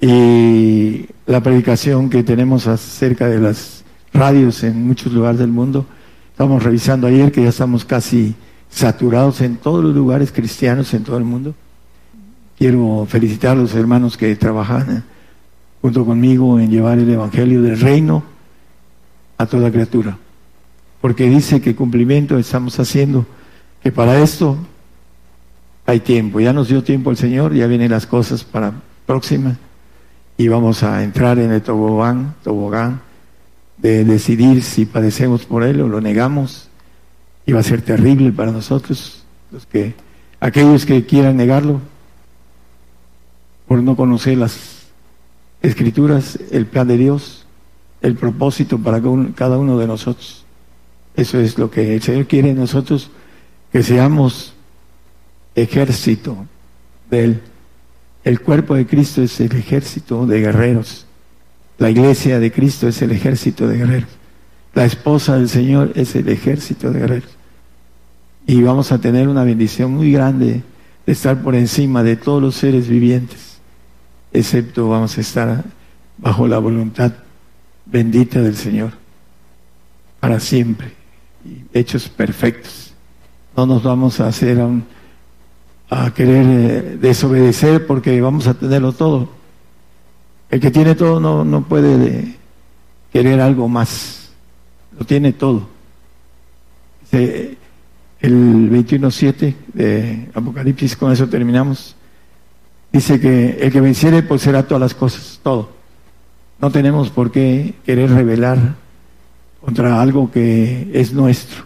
y la predicación que tenemos acerca de las radios en muchos lugares del mundo, estamos revisando ayer que ya estamos casi saturados en todos los lugares cristianos en todo el mundo. Quiero felicitar a los hermanos que trabajan junto conmigo en llevar el Evangelio del Reino a toda criatura. Porque dice que cumplimiento estamos haciendo, que para esto hay tiempo. Ya nos dio tiempo el Señor, ya vienen las cosas para próxima y vamos a entrar en el tobogán, tobogán de decidir si padecemos por él o lo negamos. Y va a ser terrible para nosotros, los que, aquellos que quieran negarlo, por no conocer las escrituras, el plan de Dios, el propósito para cada uno de nosotros. Eso es lo que el Señor quiere en nosotros, que seamos ejército de Él. El cuerpo de Cristo es el ejército de guerreros. La iglesia de Cristo es el ejército de guerreros. La esposa del Señor es el ejército de guerreros. Y vamos a tener una bendición muy grande de estar por encima de todos los seres vivientes excepto vamos a estar bajo la voluntad bendita del Señor para siempre, hechos perfectos. No nos vamos a hacer a, querer eh, desobedecer porque vamos a tenerlo todo. El que tiene todo no, no puede querer algo más, lo tiene todo. el 21.7 de Apocalipsis, con eso terminamos. Dice que el que venciere pues será todas las cosas, todo. No tenemos por qué querer rebelar contra algo que es nuestro.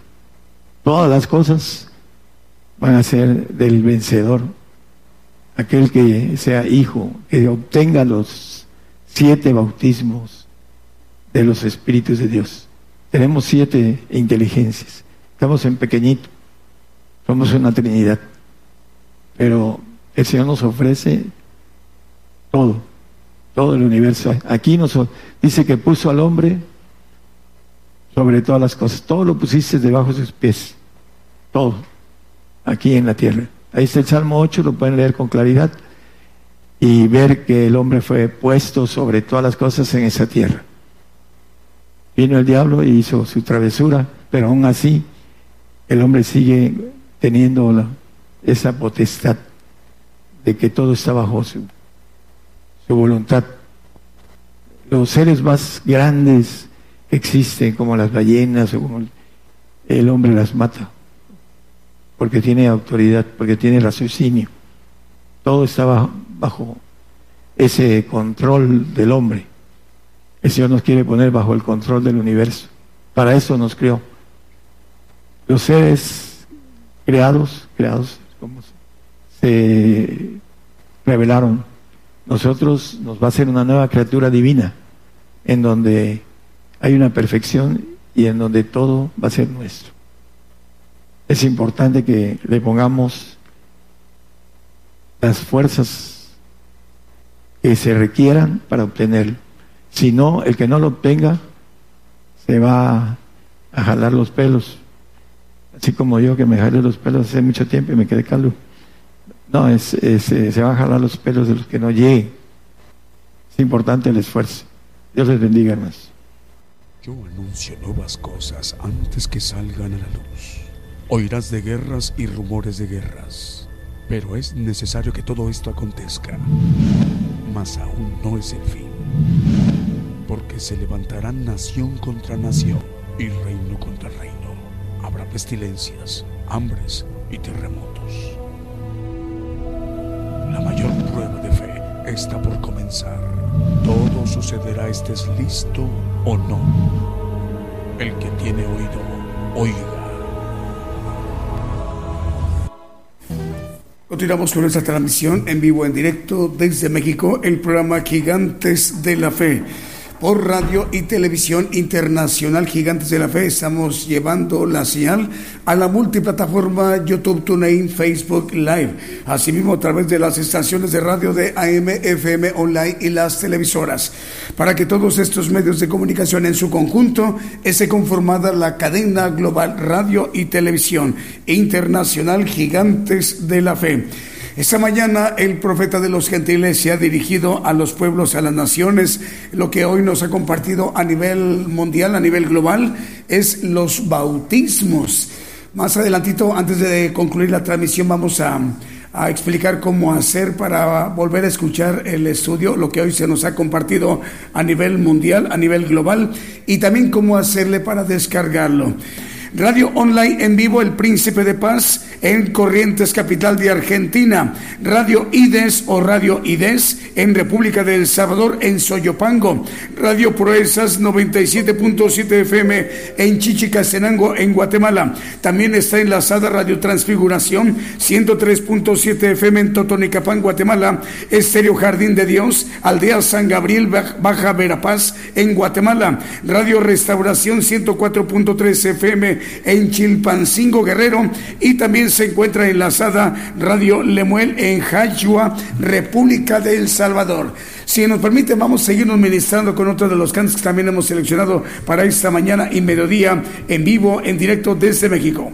Todas las cosas van a ser del vencedor. Aquel que sea hijo, que obtenga los siete bautismos de los espíritus de Dios. Tenemos siete inteligencias. Estamos en pequeñito. Somos una Trinidad. Pero el Señor nos ofrece todo, todo el universo. Aquí nos dice que puso al hombre sobre todas las cosas. Todo lo pusiste debajo de sus pies. Todo. Aquí en la tierra. Ahí está el Salmo 8, lo pueden leer con claridad y ver que el hombre fue puesto sobre todas las cosas en esa tierra. Vino el diablo y hizo su travesura, pero aún así el hombre sigue teniendo esa potestad de que todo está bajo su, voluntad. Los seres más grandes que existen, como las ballenas o como el hombre las mata, porque tiene autoridad, porque tiene raciocinio. Todo está bajo, bajo ese control del hombre. El Señor nos quiere poner bajo el control del universo. Para eso nos creó. Los seres creados, creados se revelaron. Nosotros nos va a ser una nueva criatura divina, en donde hay una perfección y en donde todo va a ser nuestro. Es importante que le pongamos las fuerzas que se requieran para obtenerlo. Si no, el que no lo obtenga se va a jalar los pelos. Así como yo que me jalé los pelos hace mucho tiempo y me quedé calvo. No, es, eh, se van a jalar los pelos de los que no lleguen. Es importante el esfuerzo. Dios les bendiga, hermanos. Yo anuncio nuevas cosas antes que salgan a la luz. Oirás de guerras y rumores de guerras, pero es necesario que todo esto acontezca. Mas aún no es el fin, porque se levantarán nación contra nación y reino contra reino. Habrá pestilencias, hambres y terremotos. La mayor prueba de fe está por comenzar. Todo sucederá estés listo o no. El que tiene oído, oiga. Continuamos con esta transmisión en vivo, en directo desde México, el programa Gigantes de la Fe por radio y televisión internacional Gigantes de la Fe. Estamos llevando la señal a la multiplataforma YouTube, TuneIn, Facebook Live. Asimismo, a través de las estaciones de radio de AM, FM Online y las televisoras. Para que todos estos medios de comunicación en su conjunto esté conformada la cadena global radio y televisión internacional Gigantes de la Fe. Esta mañana el profeta de los gentiles se ha dirigido a los pueblos, a las naciones. Lo que hoy nos ha compartido a nivel mundial, a nivel global, es los bautismos. Más adelantito, antes de concluir la transmisión, vamos a, a explicar cómo hacer para volver a escuchar el estudio, lo que hoy se nos ha compartido a nivel mundial, a nivel global, y también cómo hacerle para descargarlo. Radio Online en vivo El Príncipe de Paz en Corrientes, capital de Argentina. Radio IDES o Radio IDES en República del Salvador en Soyopango. Radio Proezas 97.7 FM en Chichicastenango en Guatemala. También está enlazada Radio Transfiguración 103.7 FM en Totonicapán, Guatemala. Estéreo Jardín de Dios, Aldea San Gabriel, Baja Verapaz en Guatemala. Radio Restauración 104.3 FM en Chilpancingo Guerrero y también se encuentra enlazada Radio Lemuel en Jayua, República de El Salvador. Si nos permite, vamos a seguirnos ministrando con otro de los cantos que también hemos seleccionado para esta mañana y mediodía en vivo, en directo desde México.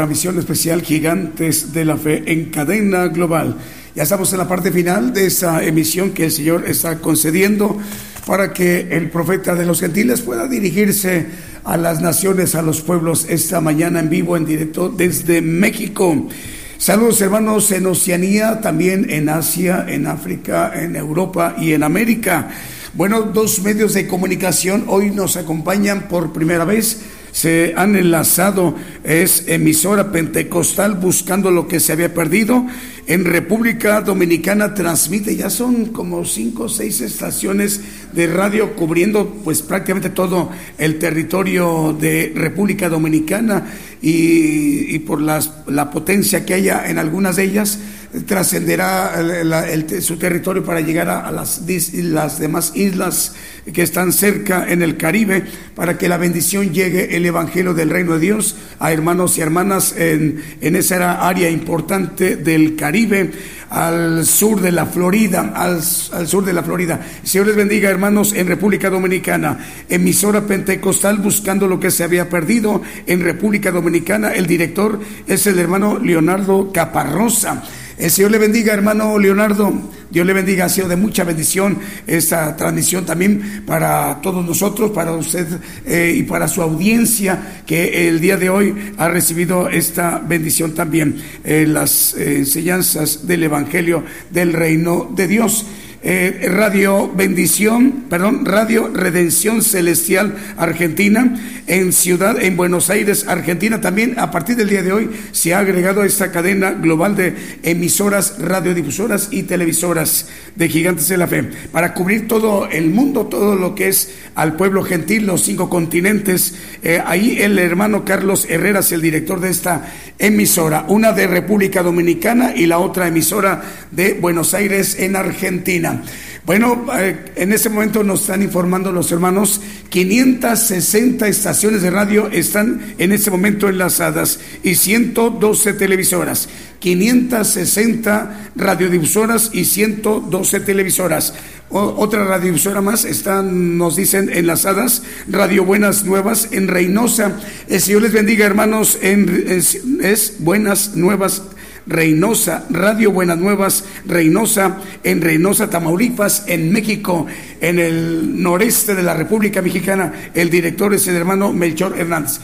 Esta transmisión especial Gigantes de la Fe en cadena global. Ya estamos en la parte final de esta emisión que el Señor está concediendo para que el profeta de los gentiles pueda dirigirse a las naciones, a los pueblos esta mañana en vivo, en directo desde México. Saludos hermanos en Oceanía, también en Asia, en África, en Europa y en América. Bueno, dos medios de comunicación hoy nos acompañan por primera vez se han enlazado, es emisora pentecostal buscando lo que se había perdido. En República Dominicana transmite, ya son como cinco o seis estaciones de radio cubriendo pues prácticamente todo el territorio de República Dominicana y, por la potencia que haya en algunas de ellas trascenderá su territorio para llegar a, las, las, demás islas que están cerca en el Caribe, para que la bendición llegue el Evangelio del Reino de Dios a hermanos y hermanas en, en esa área importante del Caribe, al sur de la Florida, al, al sur de la Florida. Señor les bendiga, hermanos, en República Dominicana, emisora pentecostal buscando lo que se había perdido en República Dominicana. El director es el hermano Leonardo Caparrosa. El Señor le bendiga, hermano Leonardo. Dios le bendiga. Ha sido de mucha bendición esta transmisión también para todos nosotros, para usted eh, y para su audiencia que el día de hoy ha recibido esta bendición también. Eh, las eh, enseñanzas del Evangelio del Reino de Dios. Eh, Radio Bendición, perdón, Radio Redención Celestial Argentina, en Ciudad, en Buenos Aires, Argentina. También a partir del día de hoy se ha agregado a esta cadena global de emisoras, radiodifusoras y televisoras de Gigantes de la Fe, para cubrir todo el mundo, todo lo que es al pueblo gentil, los cinco continentes. Eh, ahí el hermano Carlos Herreras, el director de esta emisora, una de República Dominicana y la otra emisora de Buenos Aires en Argentina. Bueno, eh, en este momento nos están informando los hermanos, 560 estaciones de radio están en este momento enlazadas y 112 televisoras, 560 radiodifusoras y 112 televisoras. otra radiodifusora más están, nos dicen, enlazadas, Radio Buenas Nuevas en Reynosa. El Señor les bendiga, hermanos, es Buenas Nuevas Reynosa, Radio Buenas Nuevas, Reynosa, en Reynosa, Tamaulipas, en México, en el noreste de la República Mexicana. El director es el hermano Melchor Hernández.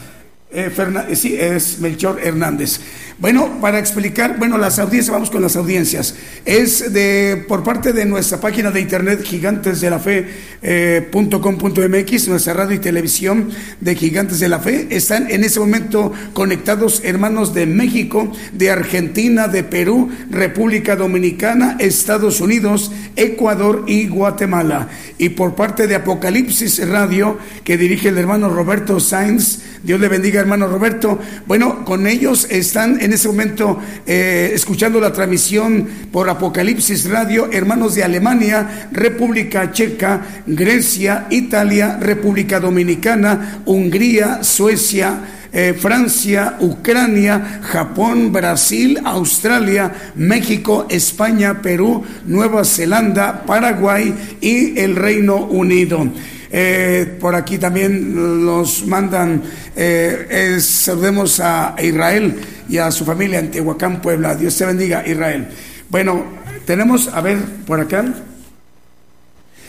Eh, eh, sí, es Melchor Hernández. Bueno, para explicar, bueno, las audiencias, vamos con las audiencias. Es de por parte de nuestra página de internet gigantesdelafe.com.mx, eh, nuestra radio y televisión de Gigantes de la Fe. Están en ese momento conectados hermanos de México, de Argentina, de Perú, República Dominicana, Estados Unidos, Ecuador y Guatemala. Y por parte de Apocalipsis Radio, que dirige el hermano Roberto Sainz, Dios le bendiga hermano Roberto. Bueno, con ellos están en ese momento eh, escuchando la transmisión por Apocalipsis Radio, hermanos de Alemania, República Checa, Grecia, Italia, República Dominicana, Hungría, Suecia, eh, Francia, Ucrania, Japón, Brasil, Australia, México, España, Perú, Nueva Zelanda, Paraguay y el Reino Unido. Eh, por aquí también nos mandan, eh, saludemos a Israel y a su familia en Tehuacán, Puebla. Dios te bendiga, Israel. Bueno, tenemos, a ver, por acá.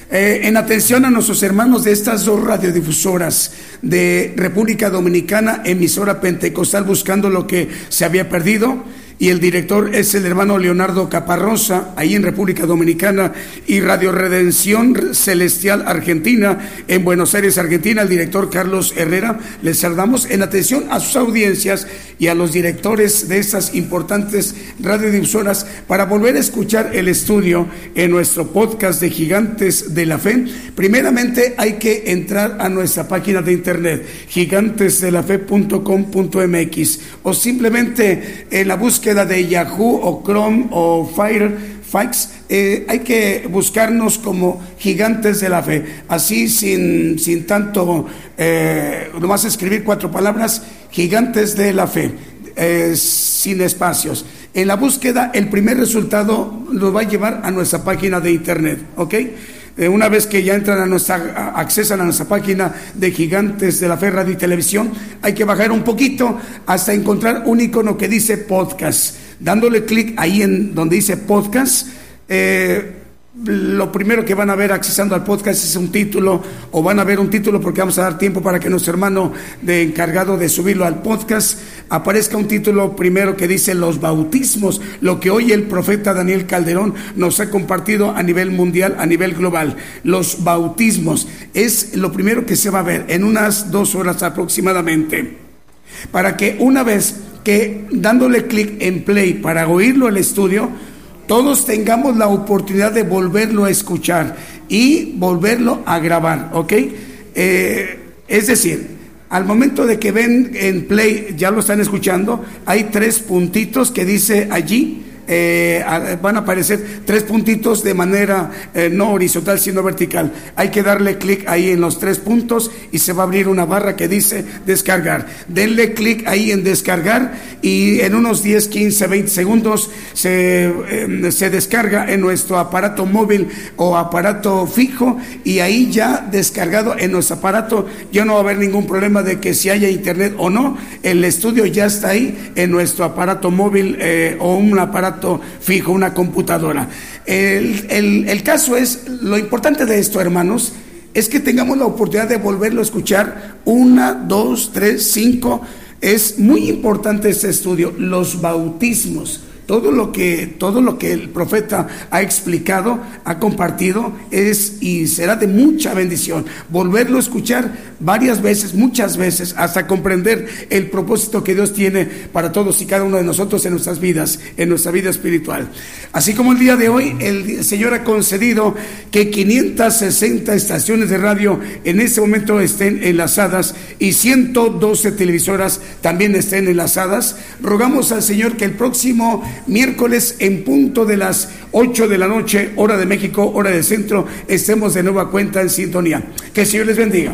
Eh, en atención a nuestros hermanos de estas dos radiodifusoras de República Dominicana, emisora pentecostal buscando lo que se había perdido y el director es el hermano Leonardo Caparrosa, ahí en República Dominicana, y Radio Redención Celestial Argentina, en Buenos Aires, Argentina, el director Carlos Herrera. Les saludamos en atención a sus audiencias y a los directores de estas importantes radiodifusoras para volver a escuchar el estudio en nuestro podcast de Gigantes de la Fe. Primeramente hay que entrar a nuestra página de internet, gigantesdelafe.com.mx o simplemente en la búsqueda de Yahoo o Chrome o Firefox, eh, hay que buscarnos como gigantes de la fe, así sin, sin tanto, eh, nomás escribir cuatro palabras, gigantes de la fe, eh, sin espacios. En la búsqueda, el primer resultado nos va a llevar a nuestra página de internet, ¿ok? Eh, una vez que ya entran a nuestra, accesan a nuestra página de Gigantes de la Fe Radio y Televisión, hay que bajar un poquito hasta encontrar un icono que dice podcast. Dándole clic ahí en donde dice podcast, eh, lo primero que van a ver accesando al podcast es un título o van a ver un título porque vamos a dar tiempo para que nuestro hermano de encargado de subirlo al podcast aparezca un título primero que dice los bautismos, lo que hoy el profeta Daniel Calderón nos ha compartido a nivel mundial, a nivel global. Los bautismos es lo primero que se va a ver en unas dos horas aproximadamente. Para que una vez que dándole clic en play para oírlo el estudio, todos tengamos la oportunidad de volverlo a escuchar y volverlo a grabar, ¿ok? Eh, es decir, al momento de que ven en play, ya lo están escuchando, hay tres puntitos que dice allí eh, van a aparecer tres puntitos de manera eh, no horizontal sino vertical. Hay que darle clic ahí en los tres puntos y se va a abrir una barra que dice descargar. Denle clic ahí en descargar y en unos 10, 15, 20 segundos se, em, se descarga en nuestro aparato móvil o aparato fijo y ahí ya descargado en nuestro aparato ya no va a haber ningún problema de que si haya internet o no, el estudio ya está ahí en nuestro aparato móvil eh, o un aparato fijo, una computadora. El, caso es, lo importante de esto, hermanos, es que tengamos la oportunidad de volverlo a escuchar una, dos, tres, cinco. Es muy importante este estudio, los bautismos. Todo lo que, todo lo que el profeta ha explicado, ha compartido, es y será de mucha bendición. Volverlo a escuchar varias veces, muchas veces, hasta comprender el propósito que Dios tiene para todos y cada uno de nosotros en nuestras vidas, en nuestra vida espiritual. Así como el día de hoy, el Señor ha concedido que 560 estaciones de radio en este momento estén enlazadas y 112 televisoras también estén enlazadas. Rogamos al Señor que el próximo miércoles en punto de las 8 de la noche, hora de México, hora del centro, estemos de nueva cuenta en sintonía. Que el Señor les bendiga.